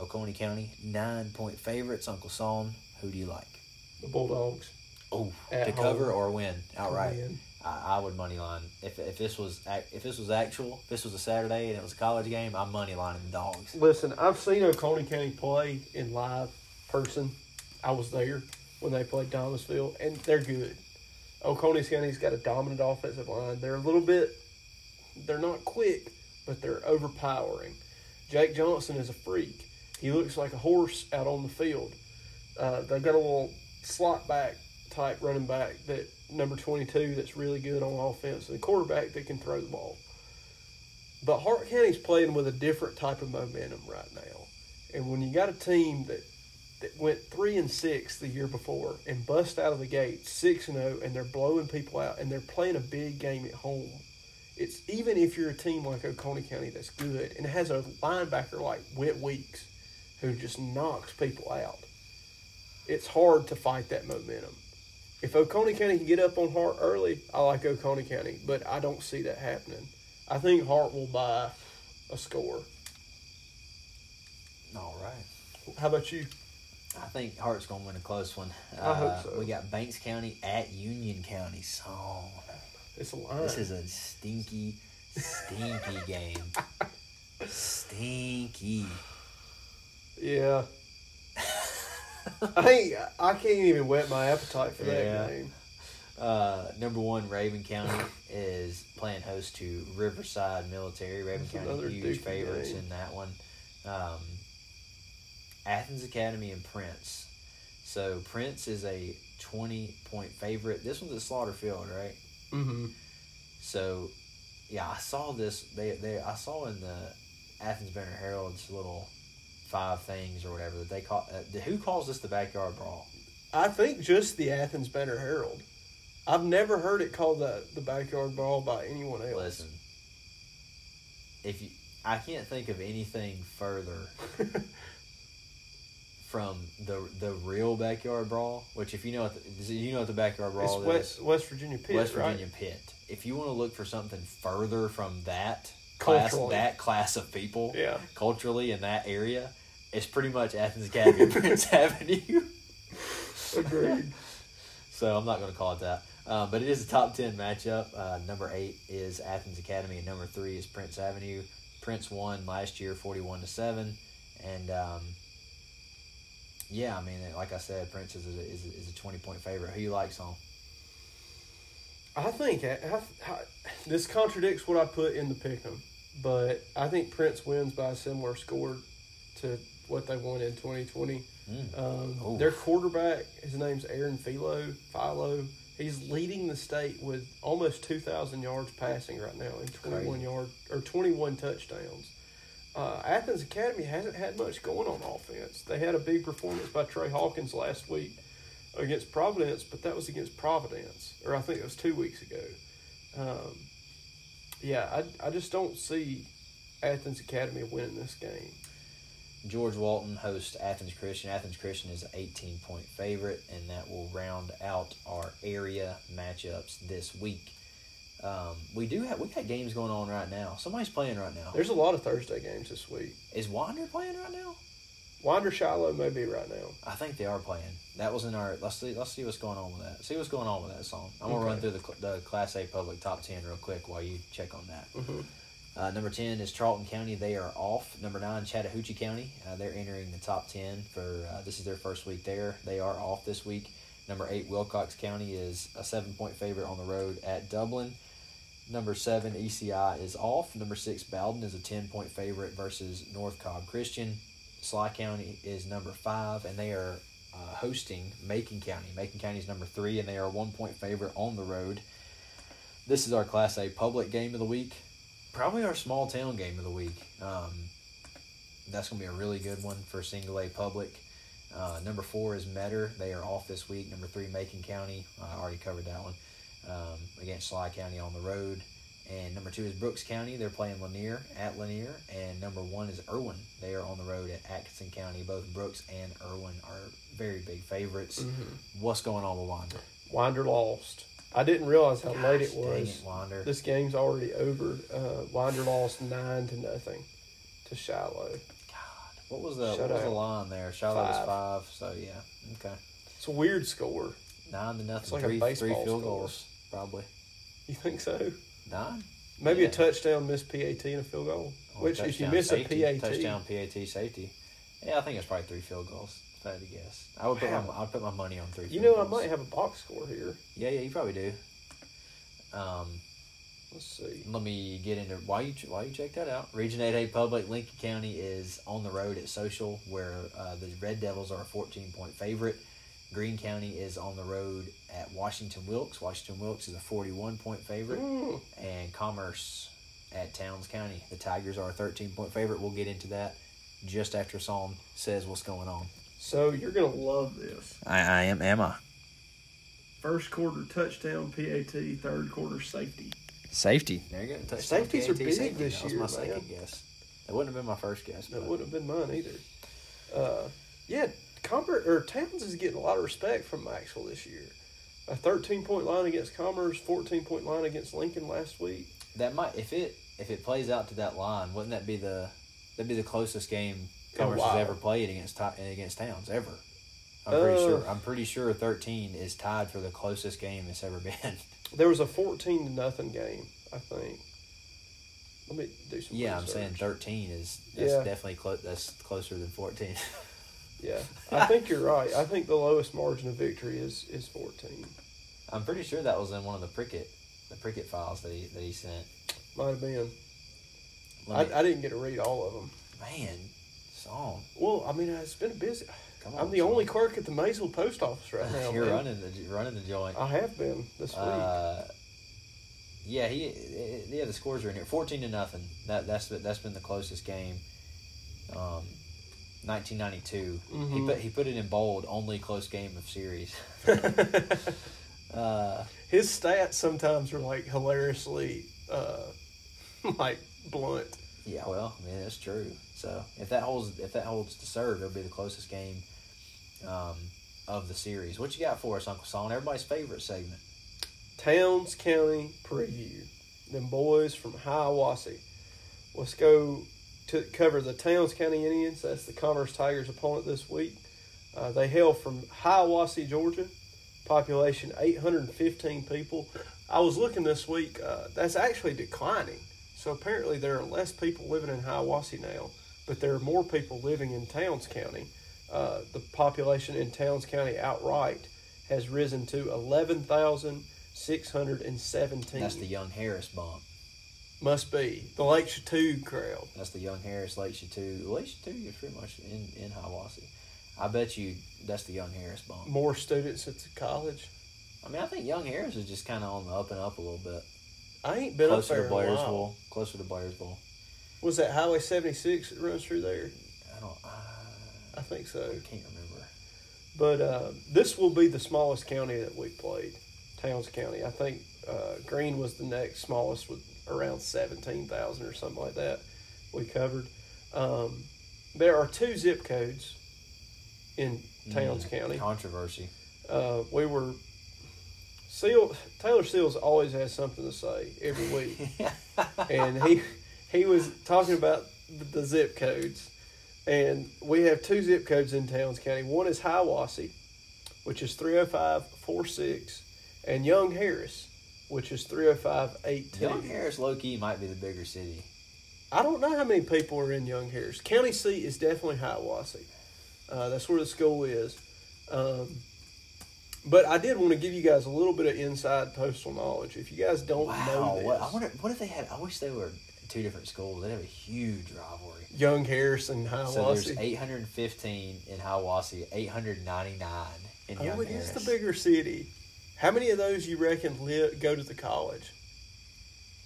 Oconee County, nine point favorites. Uncle Son, who do you like? The Bulldogs. Oh, At to cover or win outright. Win. I, I would money line if if this was if this was actual, if this was a Saturday and it was a college game, I'm money lining the dogs. Listen, I've seen Oconee County play in live person. I was there when they played Thomasville, and they're good. Oconee County's got a dominant offensive line. They're a little bit, they're not quick, but they're overpowering. Jake Johnson is a freak. He looks like a horse out on the field. Uh, they got a little slot back type running back that number 22 that's really good on offense and a quarterback that can throw the ball. But Hart County's playing with a different type of momentum right now. And when you got a team that that went three and six the year before and bust out of the gate six and zero, and they're blowing people out, and they're playing a big game at home. It's even if you're a team like Oconee County that's good and has a linebacker like Whit Weeks, who just knocks people out. It's hard to fight that momentum. If Oconee County can get up on Hart early, I like Oconee County, but I don't see that happening. I think Hart will buy a score. All right. How about you? I think Hart's gonna win a close one. I hope Uh, so. We got Banks County at Union County. So It's a line. this is a stinky, stinky game. Stinky. yeah. I ain't, I can't even whet my appetite for that Yeah. game. Uh, number one, Rabun County is playing host to Riverside Military. Rabun That's County huge favorites game. in that one. Um, Athens Academy and Prince. So Prince is a twenty point favorite. This one's at Slaughter Field, right? Mm-hmm. So, yeah, I saw this. They they I saw in the Athens Banner Herald's little five things or whatever that they call. Uh, who calls this the backyard brawl? I think just the Athens Banner Herald. I've never heard it called the the backyard brawl by anyone else. Listen, if you, I can't think of anything further from the the real backyard brawl. Which, if you know, what the, you know what the backyard it's brawl West is, West Virginia Pitt, West right? Virginia Pitt. If you want to look for something further from that class, that class of people, Yeah. culturally in that area, it's pretty much Athens Academy and Prince Avenue. Agreed. So I'm not going to call it that. Um, but it is a top 10 matchup. Uh, number eight is Athens Academy, and number three is Prince Avenue. Prince won last year 41 to 7. And um, yeah, I mean, like I said, Prince is a, is a, is a 20 point favorite. Who you like, Song? I think I, I, I, this contradicts what I put in the pick'em, but I think Prince wins by a similar score to what they won in 2020. Mm. Um, their quarterback, his name's Aaron Philo. Philo. He's leading the state with almost 2,000 yards passing right now and 21 yard or 21 touchdowns. Uh, Athens Academy hasn't had much going on offense. They had a big performance by Trey Hawkins last week against Providence, but that was against Providence, or I think it was two weeks ago. Um, yeah, I, I just don't see Athens Academy winning this game. George Walton hosts Athens Christian. Athens Christian is an 18 point favorite, and that will round out our area matchups this week. Um, we do have we got games going on right now. Somebody's playing right now. There's a lot of Thursday games this week. Is Winder playing right now? Winder Shiloh may be right now. I think they are playing. That was in our. Let's see. Let's see what's going on with that. See what's going on with that song. I'm gonna Okay. run through the, the Class A public top ten real quick while you check on that. hmm Uh, number ten is Charlton County. They are off. Number nine, Chattahoochee County. Uh, they're entering the top ten for uh, this is their first week there. They are off this week. Number eight, Wilcox County is a seven point favorite on the road at Dublin. Number seven, ECI is off. Number six, Bowdon is a ten point favorite versus North Cobb Christian. Schley County is number five, and they are uh, hosting Macon County. Macon County is number three, and they are a one point favorite on the road. This is our Class A public game of the week. Probably our small town game of the week. Um, that's going to be a really good one for single A public. Uh, number four is Metter. They are off this week. Number three, Macon County. I already covered that one. Um, against Schley County on the road. And number two is Brooks County. They're playing Lanier at Lanier. And number one is Irwin. They are on the road at Atkinson County. Both Brooks and Irwin are very big favorites. Mm-hmm. What's going on with Wander? Winder lost. I didn't realize how late it Gosh, was. it. This game's already over. Uh, Winder lost nine to nothing to Shiloh. God, what was the what was the line there? Shiloh was Five. five. So yeah, okay, It's a weird score. nine to nothing. It's like a three three baseball field score. goals probably. You think so? Nine. Maybe Yeah. a touchdown, missed PAT, and a field goal. Or Which, if you miss safety, a PAT, touchdown PAT safety. Yeah, I think it's probably three field goals. If I had to guess, I would put my I'd put my money on three. you know, I might have a box score here. Yeah, yeah, you probably do. Um, Let's see. let me get into why you why you check that out. Region Eight A Public Lincoln County is on the road at Social, where uh, the Red Devils are a fourteen point favorite. Greene County is on the road at Washington Wilkes. Washington Wilkes is a forty one point favorite, Mm, and Commerce at Towns County. The Tigers are a thirteen point favorite. We'll get into that just after Psalm says what's going on. so you're gonna love this. I, I am Emma. First quarter touchdown, PAT. Third quarter safety. Safety. There you go. Touchdown Safeties are big safety. this that was year, my man. second guess. That wouldn't have been my first guess. That wouldn't have been mine either. Uh, yeah, Commerce or Towns is getting a lot of respect from Maxwell this year. A 13 point line against Commerce, 14 point line against Lincoln last week. That might if it if it plays out to that line, wouldn't that be the that'd be the closest game Commerce has ever played against against Towns ever. I'm pretty Uh. sure. I'm pretty sure 13 is tied for the closest game it's ever been. There was a 14 to nothing game, I think. Let me do some. yeah, I'm saying 13 is that's Yeah. definitely clo- that's closer than 14. Yeah, I think you're right. I think the lowest margin of victory is is 14. I'm pretty sure that was in one of the Prickett the Prickett files that he that he sent. Might have been. Let I, I didn't get to read all of them. man, song. Well, I mean, it's been a busy. Come on, I'm the son. only clerk at the Maysville post office right now. You're man. running the running the joint. I have been this week. Uh, yeah, he yeah the scores are in here. Fourteen to nothing. That that's been- that's been the closest game. Um, 1992. He Mhm. put he put it in bold. Only close game of series. uh, His stats sometimes are like hilariously, uh, like blunt. yeah, well, I mean that's true. So if that holds if that holds to serve, it'll be the closest game um, of the series. What you got for us, Uncle Son? Everybody's favorite segment. Towns County preview. Them boys from Hiawassee. Let's go to cover the Towns County Indians. That's the Commerce Tigers' opponent this week. Uh, they hail from Hiawassee, Georgia. Population 815 people. I was looking this week. Uh, that's actually declining. So apparently there are less people living in Hiawassee now, but there are more people living in Towns County. Uh, the population in Towns County outright has risen to 11,617. That's the Young Harris bump. Must be the Lake Chatuge crowd. That's the Young Harris Lake Chatuge. Lake Chatuge is pretty much in in Hiawassee. I bet you that's the Young Harris bump. More students at the college. I mean, I think Young Harris is just kind of on the up and up a little bit. I ain't been closer up to there while. Blairsville. Closer to Blairsville. Was that Highway 76 that runs through there? I don't. Uh, I think so. I can't remember. But uh, this will be the smallest county that we played, Towns County. I think uh, Greene was the next smallest with around 17,000 or something like that we covered. Um, there are two zip codes in Towns Mm, County. Controversy. Uh, we were Seal Taylor Seals always has something to say every week, and he he was talking about the, the zip codes, and we have two zip codes in Towns County. One is Hiawassee, which is 30546, and Young Harris, which is 30582. Young Harris, low key, might be the bigger city. I don't know how many people are in Young Harris. County seat is definitely Hiawassee. Uh, that's where the school is. Um, but I did want to give you guys a little bit of inside postal knowledge. If you guys don't Wow, know this, what, I wonder what if they had. I wish they were two different schools. They'd have a huge rivalry. Young Harris and So there's 815 in Hiawassee, 899 in Young oh, it Harris. is the bigger city. How many of those you reckon live, go to the college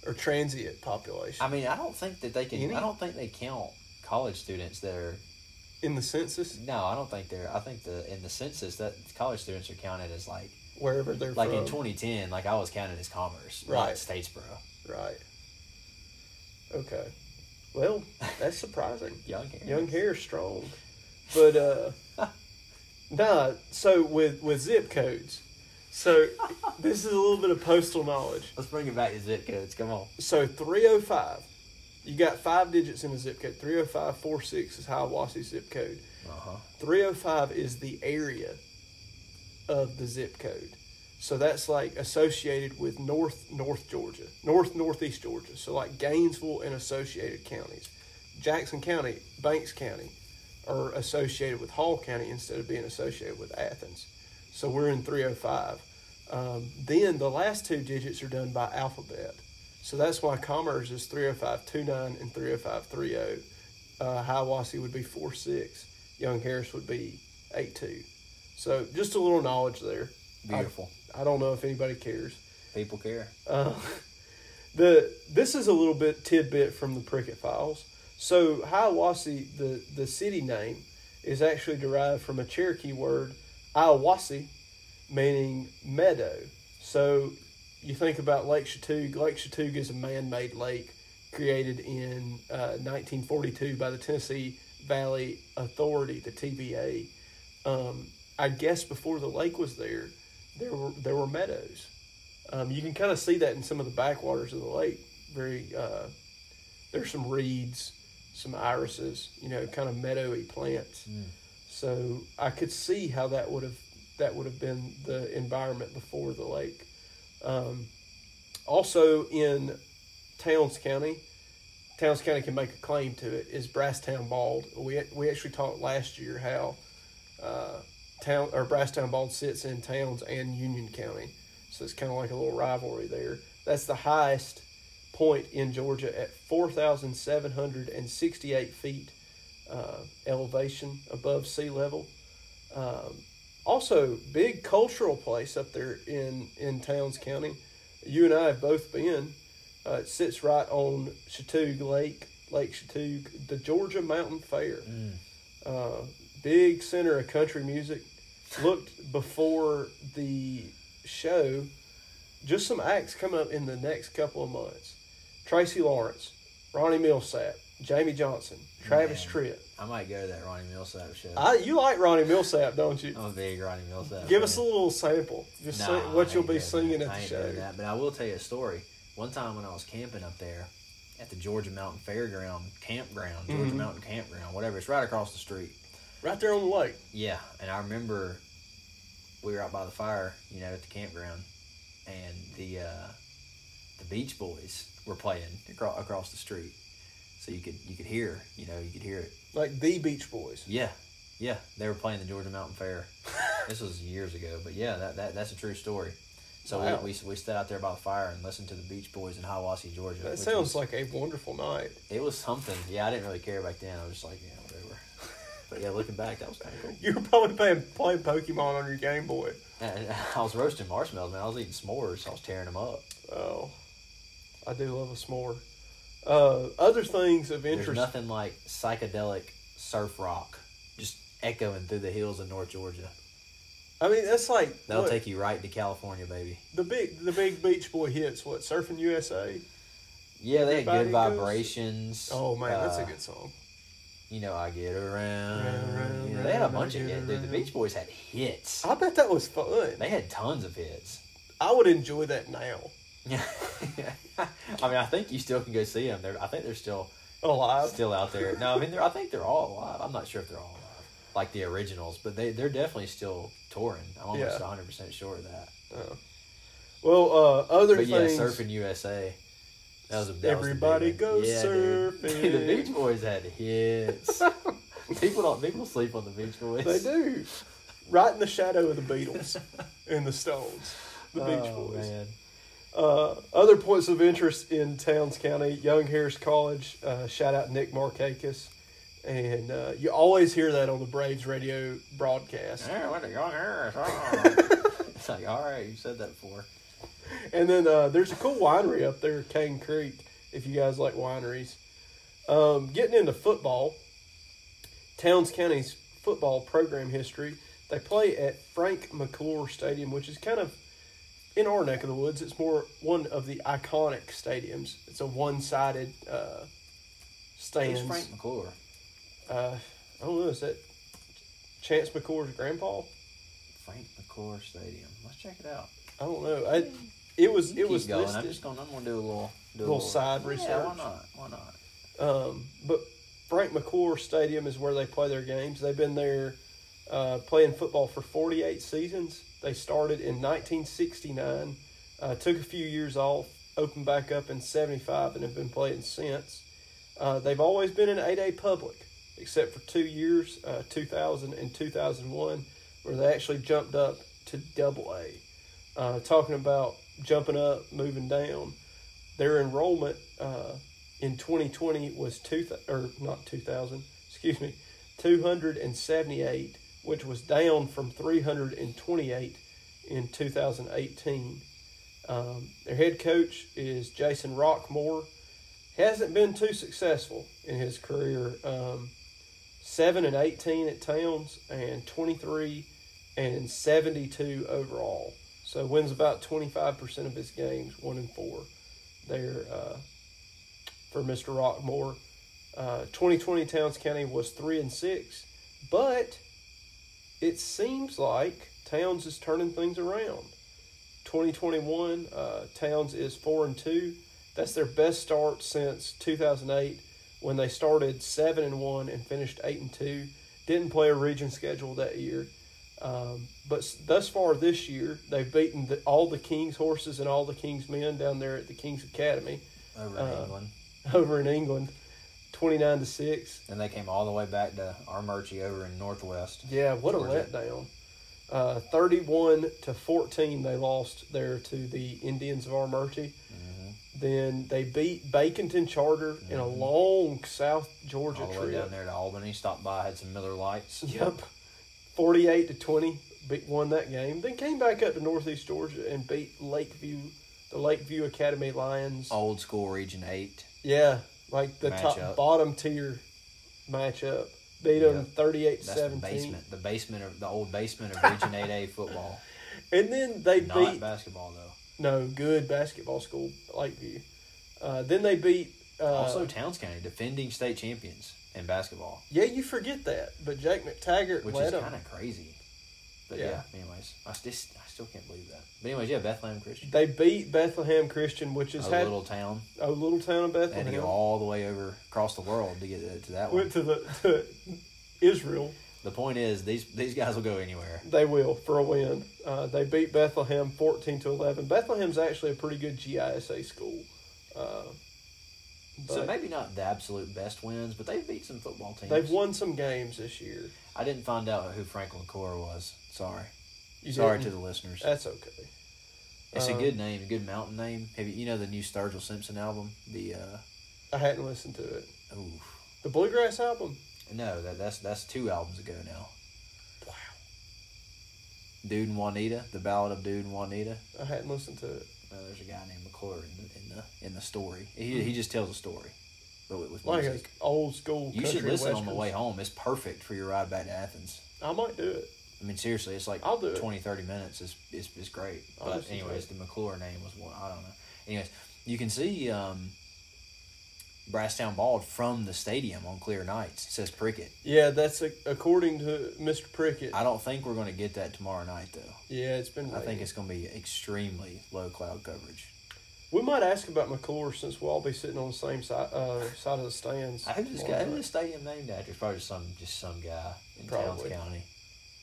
or transient population I mean, I don't think that they can. Any? I don't think they count college students that are. in the census No, I don't think they're. I think the in the census that college students are counted as like wherever they're like from? in 2010. Like I was counted as commerce, Right. Statesboro. right. Okay. Well, that's surprising. Young Harris. Young hair strong. But uh nah, so with with zip codes. So this is a little bit of postal knowledge. Let's bring it back to zip codes. Come on. So 305. You got five digits in a zip code. 30546 is Hiawassee zip code. Uh huh. 305 is the area of the zip code. So that's like associated with North North Georgia, North Northeast Georgia. So like Gainesville and associated counties. Jackson County, Banks County are associated with Hall County instead of being associated with Athens. So we're in 305. Um, then the last two digits are done by alphabet. So that's why Commerce is 30529 and 30530. Uh, Hiawassee would be 46. Young Harris would be 82. So just a little knowledge there. Beautiful. I don't know if anybody cares. People care. Uh, the this is a little bit tidbit from the Prickett Files. So Hiawassee, the the city name, is actually derived from a Cherokee word, Iawasi, meaning meadow. So you think about Lake Chatuge. Lake Chatuge is a man-made lake created in uh, 1942 by the Tennessee Valley Authority, the TVA. Um, I guess before the lake was there, there were there were meadows. Um, you can kind of see that in some of the backwaters of the lake. Very, uh, there's some reeds, some irises, you know, kind of meadowy plants. Mm. So I could see how that would have that would have been the environment before the lake. Um, also in Towns County, Towns County can make a claim to it is Brasstown Bald. We we actually talked last year how uh, town or Brasstown Bald sits in Towns and Union County, so it's kind of like a little rivalry there. That's the highest point in Georgia at four thousand seven hundred and sixty-eight feet uh, elevation above sea level. Um, also, big cultural place up there in in Towns County. You and I have both been. Uh, it sits right on Chatuge Lake, Lake Chatuge, the Georgia Mountain Fair. Mm. Uh, big center of country music. Looked before the show, just some acts coming up in the next couple of months. Tracy Lawrence, Ronnie Milsap, Jamey Johnson, Travis Man. Tritt. I might go to that Ronnie Milsap show. I, you like Ronnie Milsap, don't you? I'm a big Ronnie Milsap. Give fan. us a little sample. Just Nah, what you'll be singing that. at I the show. that, but I will tell you a story. One time when I was camping up there at the Georgia Mountain Fairground campground, Georgia Mhm. Mountain Campground, whatever, it's right across the street. Right there on the lake. Yeah, and I remember we were out by the fire, you know, at the campground, and the uh, the Beach Boys were playing across the street, so you could you could hear, you know, you could hear it. Like the Beach Boys. Yeah, yeah, they were playing the Georgia Mountain Fair. this was years ago, but yeah, that, that that's a true story. So Wow. we, we we stood out there by the fire and listened to the Beach Boys in Hiawassee, Georgia. That sounds was- like a wonderful night. it was something. Yeah, I didn't really care back then. I was just like, yeah, whatever. but yeah, looking back, that was kind of cool. You were probably playing, playing Pokemon on your Game Boy. And I was roasting marshmallows, man. I was eating s'mores. I was tearing them up. Oh, I do love a s'more. Uh, other things of There's interest. nothing like psychedelic surf rock just echoing through the hills of North Georgia. I mean, that's like That'll what, take you right to California, baby. the big the big Beach Boy hits. What Surfing USA? Yeah, they had good Everybody goes- vibrations. Oh man, that's a Uh, good song. You know, I get around. Round, round, You know, they had a bunch of hits. Dude, the. Beach Boys had hits. I bet that was fun. They had tons of hits. I would enjoy that now. Yeah. I mean, I think you still can go see them. They're, I think they're still Alive. still out there. No, I mean, they're, I think they're all alive. I'm not sure if they're all alive, like the originals, but they they're definitely still touring. I'm almost Yeah. 100 percent sure of that. Oh. Well, uh, other But yeah. Surfing USA. That was a that Everybody goes yeah, dude. surfing. the Beach Boys had hits. people don't people sleep on the Beach Boys. They do. Right in the shadow of the Beatles and the Stones. The Beach Oh, Boys. man. Uh, other points of interest in Towns County, Young Harris College. Uh, shout out Nick Markakis. And uh, you always hear that on the Braves radio broadcast. Yeah, what a young Harris. Oh. it's like, all right, you said that before. And then uh, there's a cool winery up there, Crane Creek, if you guys like wineries. Um, getting into football, Towns County's football program history, they play at Frank McClure Stadium, which is kind of in our neck of the woods. It's more one of the iconic stadiums. It's a one sided uh, stands. Who's Frank McClure? Uh, I don't know, is that Chance McClure's grandpa? Frank McClure Stadium. Let's check it out. I don't know. I, it was You it was going. listed. I'm just going. I'm going to do a little, do a Little side research. Yeah, why not? Why not? Um, but Frank McClure Stadium is where they play their games. They've been there uh, playing football for 48 seasons. They started in 1969, uh, took a few years off, opened back up in 75, and have been playing since. Uh, they've always been an 8A public, except for two years, uh, 2000 and 2001, where they actually jumped up to double A. Uh, talking about jumping up, moving down, their enrollment uh, in 2020 was two th- or not 2000, excuse me, 278, which was down from 328 in 2018. Um, their head coach is Jason Rockmore. Hasn't been too successful in his career. Um, seven and 18 at Towns and 23 and 72 overall. So wins about 25% of his games, one and four. There uh, for Mr. Rockmore. Uh, 2020 Towns County was three and six, but it seems like Towns is turning things around. 2021 uh, Towns is four and two. That's their best start since 2008 when they started seven and one and finished eight and two. Didn't play a region schedule that year. Um, but thus far this year, they've beaten the, all the King's horses and all the King's men down there at the King's Academy Over in Uh, England. over in England, twenty nine to six. And they came all the way back to Armuchee over in Northwest. Yeah, what a Georgia. letdown. Uh, Thirty one to fourteen, they lost there to the Indians of Armuchee. Mhm. Then they beat Baconton Charter in a Mhm. long South Georgia All the way trip. down there to Albany. Stopped by, had some Miller Lites. Yep, forty-eight to twenty, beat, won that game. Then came back up to Northeast Georgia and beat Lakeview, the Lakeview Academy Lions. Old school Region 8. Yeah, like the top Matchup. bottom tier matchup. Beat them Yep. 38 That's the basement. The basement of the old basement of Region 8A football. And then they Not beat basketball though. no good basketball school Lakeview. Uh, then they beat uh, also, Towns County defending state champions in basketball, yeah you forget that, but Jake McTaggart which led is kind of crazy. But Yeah. yeah. anyways, I still, I still can't believe that. But anyways, yeah, Bethlehem Christian, They beat Bethlehem Christian, which a is had little town. a little town of They had to Bethlehem. go all the way over across the world to get to, to that one. Went to the to Israel. The point is, these these guys will go anywhere. They will for a win. Uh, they beat Bethlehem fourteen to eleven. Bethlehem's actually a pretty good GISA school. Uh, So maybe not the absolute best wins, but they've beat some football teams. they've won some games this year. I didn't find out who Frank McClure was. Sorry. You Sorry didn't? to the listeners. That's okay. It's a uh, good name, a good mountain name. Have you, you know the new Sturgill Simpson album? The uh, I hadn't listened to it. ooh, The Bluegrass album. no, that that's that's two albums ago now. Wow. Dood and Juanita, the Ballad of Dood and Juanita. I hadn't listened to it. Uh, there's a guy named McClure in the in the in the story. He he just tells a story, but with, with Like a music. old school. You should country listen on the way home. It's perfect for your ride back to Athens. I might do it. I mean, seriously, it's like I'll do it. 20, 30 minutes. It's, it's, it's great. I'll But, anyways, the McClure name was one. I don't know. Anyways, you can see um, Brasstown Bald from the stadium on clear nights. It says Prickett. Yeah, that's a, according to Mr. Prickett. I don't think we're going to get that tomorrow night, though. yeah, it's been. I think it's going to be extremely low cloud coverage. We might ask about McClure since we'll all be sitting on the same side uh, side of the stands. Who's this tomorrow guy? Who's night. this stadium named after? It's probably some just some guy in Probably. Towns County.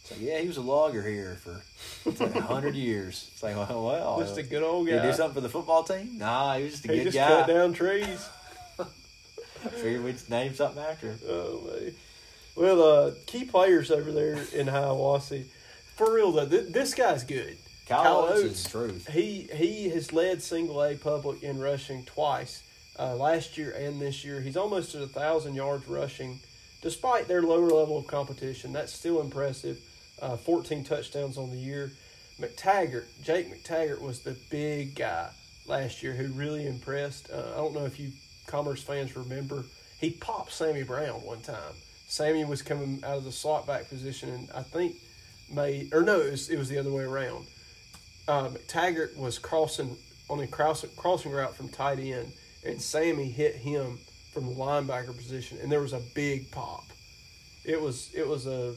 So yeah, he was a logger here for it's like a hundred years. It's like well, well Just a good old did guy. he do something for the football team? Nah, he was just a he good just guy. cut down trees. Figured we'd name something after him. Oh man. Well, uh, key players over there in Hiawassee. For real though, th- this guy's good. Kyle, Kyle Oates Oates. is the truth. He he has led single A public in rushing twice, uh, last year and this year. He's almost at a thousand yards rushing, despite their lower level of competition. That's still impressive. Uh, Fourteen touchdowns on the year. McTaggart, Jake McTaggart was the big guy last year who really impressed. Uh, I don't know if you Commerce fans remember. He popped Sammy Brown one time. Sammy was coming out of the slot back position, and I think made or no, it was, it was the other way around uh, McTaggart was crossing on a cross, crossing route from tight end, and Sammy hit him from the linebacker position, and there was a big pop. It was it was a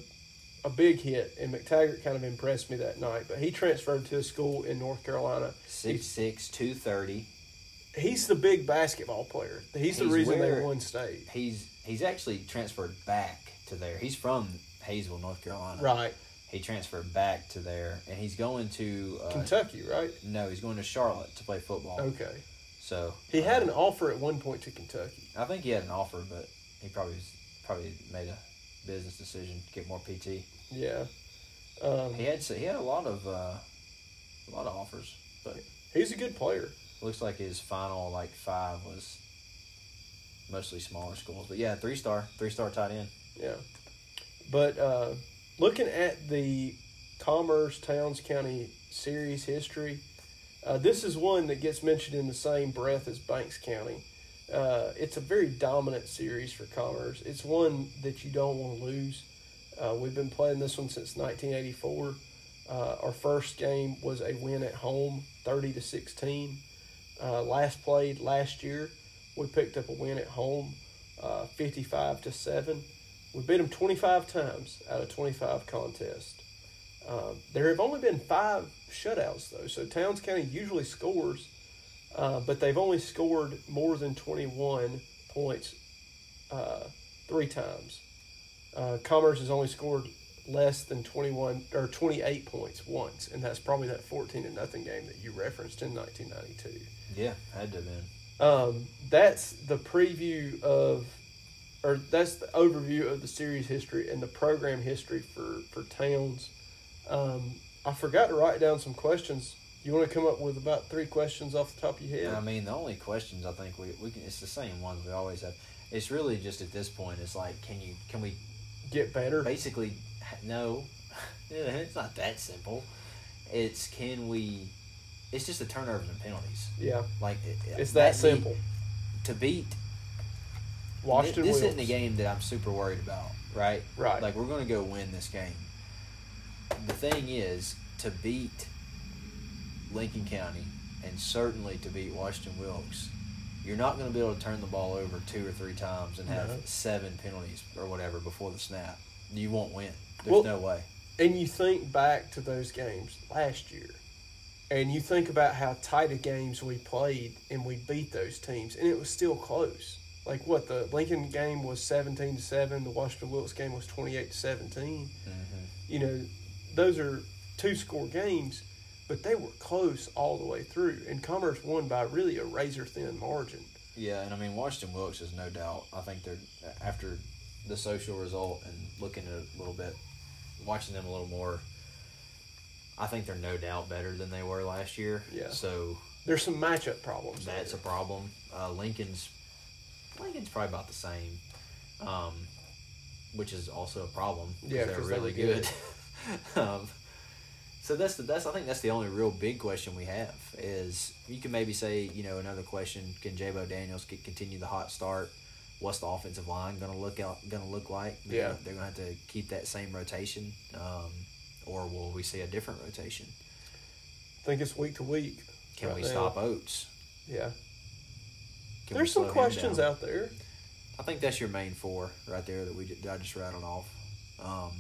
a big hit, and McTaggart kind of impressed me that night. But he transferred to a school in North Carolina. Six six two thirty. He's the big basketball player. He's, the reason where- they won state. He's he's actually transferred back to there. He's from Hayesville, North Carolina. Right, He transferred back to there, and he's going to uh, Kentucky, right? No, he's going to Charlotte to play football. Okay. So He had uh, an offer at one point to Kentucky. I think he had an offer, but he probably was, probably made a business decision to get more PT. Yeah. Um, He had he had a lot of uh, a lot of offers, but he's a good player. looks like his final like five was mostly smaller schools. But yeah, three star, three star tight end. Yeah. But uh, looking at the Commerce Towns County series history, uh, this is one that gets mentioned in the same breath as Banks County. Uh, it's a very dominant series for Commerce. It's one that you don't want to lose. Uh, we've been playing this one since 1984. Uh, our first game was a win at home, 30 to 16. Uh, last played last year, we picked up a win at home, uh, 55 to 7. We beat them 25 times out of 25 contests. Um, there have only been five shutouts, though, so Towns County usually scores, uh, but they've only scored more than 21 points uh, three times. Uh, Commerce has only scored less than 21 or 28 points once, and that's probably that 14 to nothing game that you referenced in 1992. Yeah, had to have been. Um, that's the preview of, or that's the overview of the series history and the program history for for Towns. Um, I forgot to write down some questions. You want to come up with about three questions off the top of your head? I mean, the only questions I think we, we can it's the same ones we always have. It's really just at this point. It's like, can you can we Get better. basically no it's not that simple it's can we it's just the turnovers and penalties Yeah, like it, it's that need- simple. to beat Washington this Wilkes. isn't a game that i'm super worried about right Right. like we're going to go win this game the thing is to beat lincoln county and certainly to beat washington wilkes you're not going to be able to turn the ball over two or three times and have No. seven penalties or whatever before the snap you won't win Well- there's no way And you think back to those games last year, and you think about how tight of games we played, and we beat those teams, and it was still close. Like what the Lincoln game was seventeen to seven, the Washington Wilkes game was twenty eight to 17 Mhm. You know, those are two score games, but they were close all the way through, and Commerce won by really a razor thin margin. Yeah, and I mean Washington Wilkes is no doubt. I think they're after the social result and looking at it a little bit, watching them a little more. I think they're no doubt better than they were last year. Yeah. So There's some matchup problems. that's a problem. Uh, Lincoln's Lincoln's probably about the same, um, which is also a problem. Yeah, they're really were good. good. um, so that's the that's I think that's the only real big question we have is you can maybe say you know another question can Jabo Daniels continue the hot start? What's the offensive line gonna look out gonna look like? They're Yeah. they're gonna have to keep that same rotation, um, or will we see a different rotation? I think it's week to week. Can right we now. stop Oates? Yeah. Can There's some questions out there. I think that's your main four right there that we that I just rattled off. Um,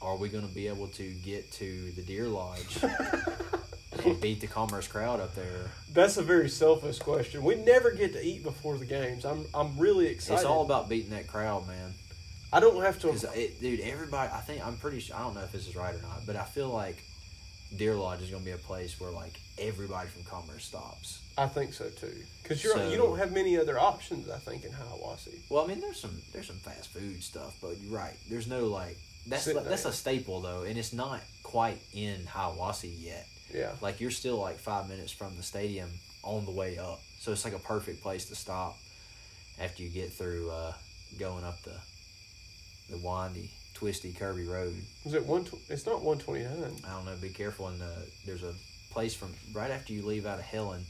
are we going to be able to get to the Deer Lodge and beat the Commerce crowd up there? That's a very selfish question. We never get to eat before the games. I'm I'm really excited. It's all about beating that crowd, man. I don't have to. Because dude, everybody, I think I'm pretty sure. I don't know if this is right or not, but I feel like Deer Lodge is going to be a place where like everybody from Commerce stops. I think so too. Because you're So- you don't have many other options. I think in Hiawassee. Well, I mean, there's some there's some fast food stuff, but you're right. There's no like that's like, that's a staple though, and it's not quite in Hiawassee yet. Yeah. Like you're still like five minutes from the stadium on the way up, so it's like a perfect place to stop after you get through uh, going up the the windy, twisty, curvy road. Is it one? tw- It's not one twenty nine. I don't know. Be careful. And uh, there's a place from right after you leave out of Helen.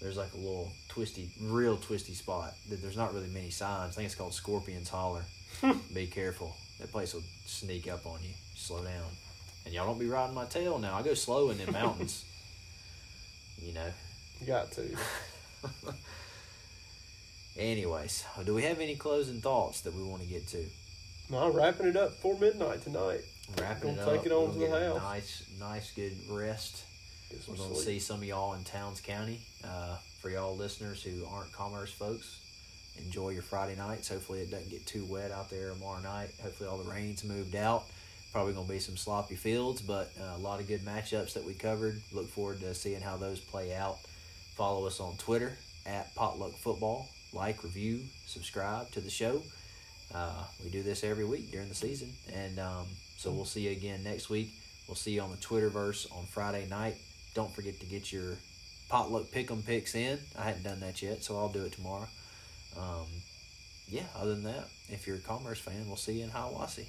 There's like a little twisty, real twisty spot that there's not really many signs. I think it's called Scorpion's Holler. Be careful. That place will sneak up on you. Slow down. And y'all don't be riding my tail now. I go slow in them mountains. You know. You got to. Anyways, do we have any closing thoughts that we want to get to? No, wrapping it up for midnight tonight. Wrapping Gonna it up. take it on to the house. Nice, nice, good rest. We're going to sleep. see some of y'all in Towns County. Uh, for y'all listeners who aren't commerce folks, enjoy your Friday nights. Hopefully, it doesn't get too wet out there tomorrow night. Hopefully, all the rain's moved out. Probably going to be some sloppy fields, but uh, a lot of good matchups that we covered. Look forward to seeing how those play out. Follow us on Twitter at Potluck Football. Like, review, subscribe to the show. Uh, we do this every week during the season, and um, so we'll see you again next week. We'll see you on the Twitterverse on Friday night. Don't forget to get your potluck pick'em picks in. I hadn't done that yet, so I'll do it tomorrow. Um, yeah, other than that, if you're a Commerce fan, we'll see you in Hiawassee.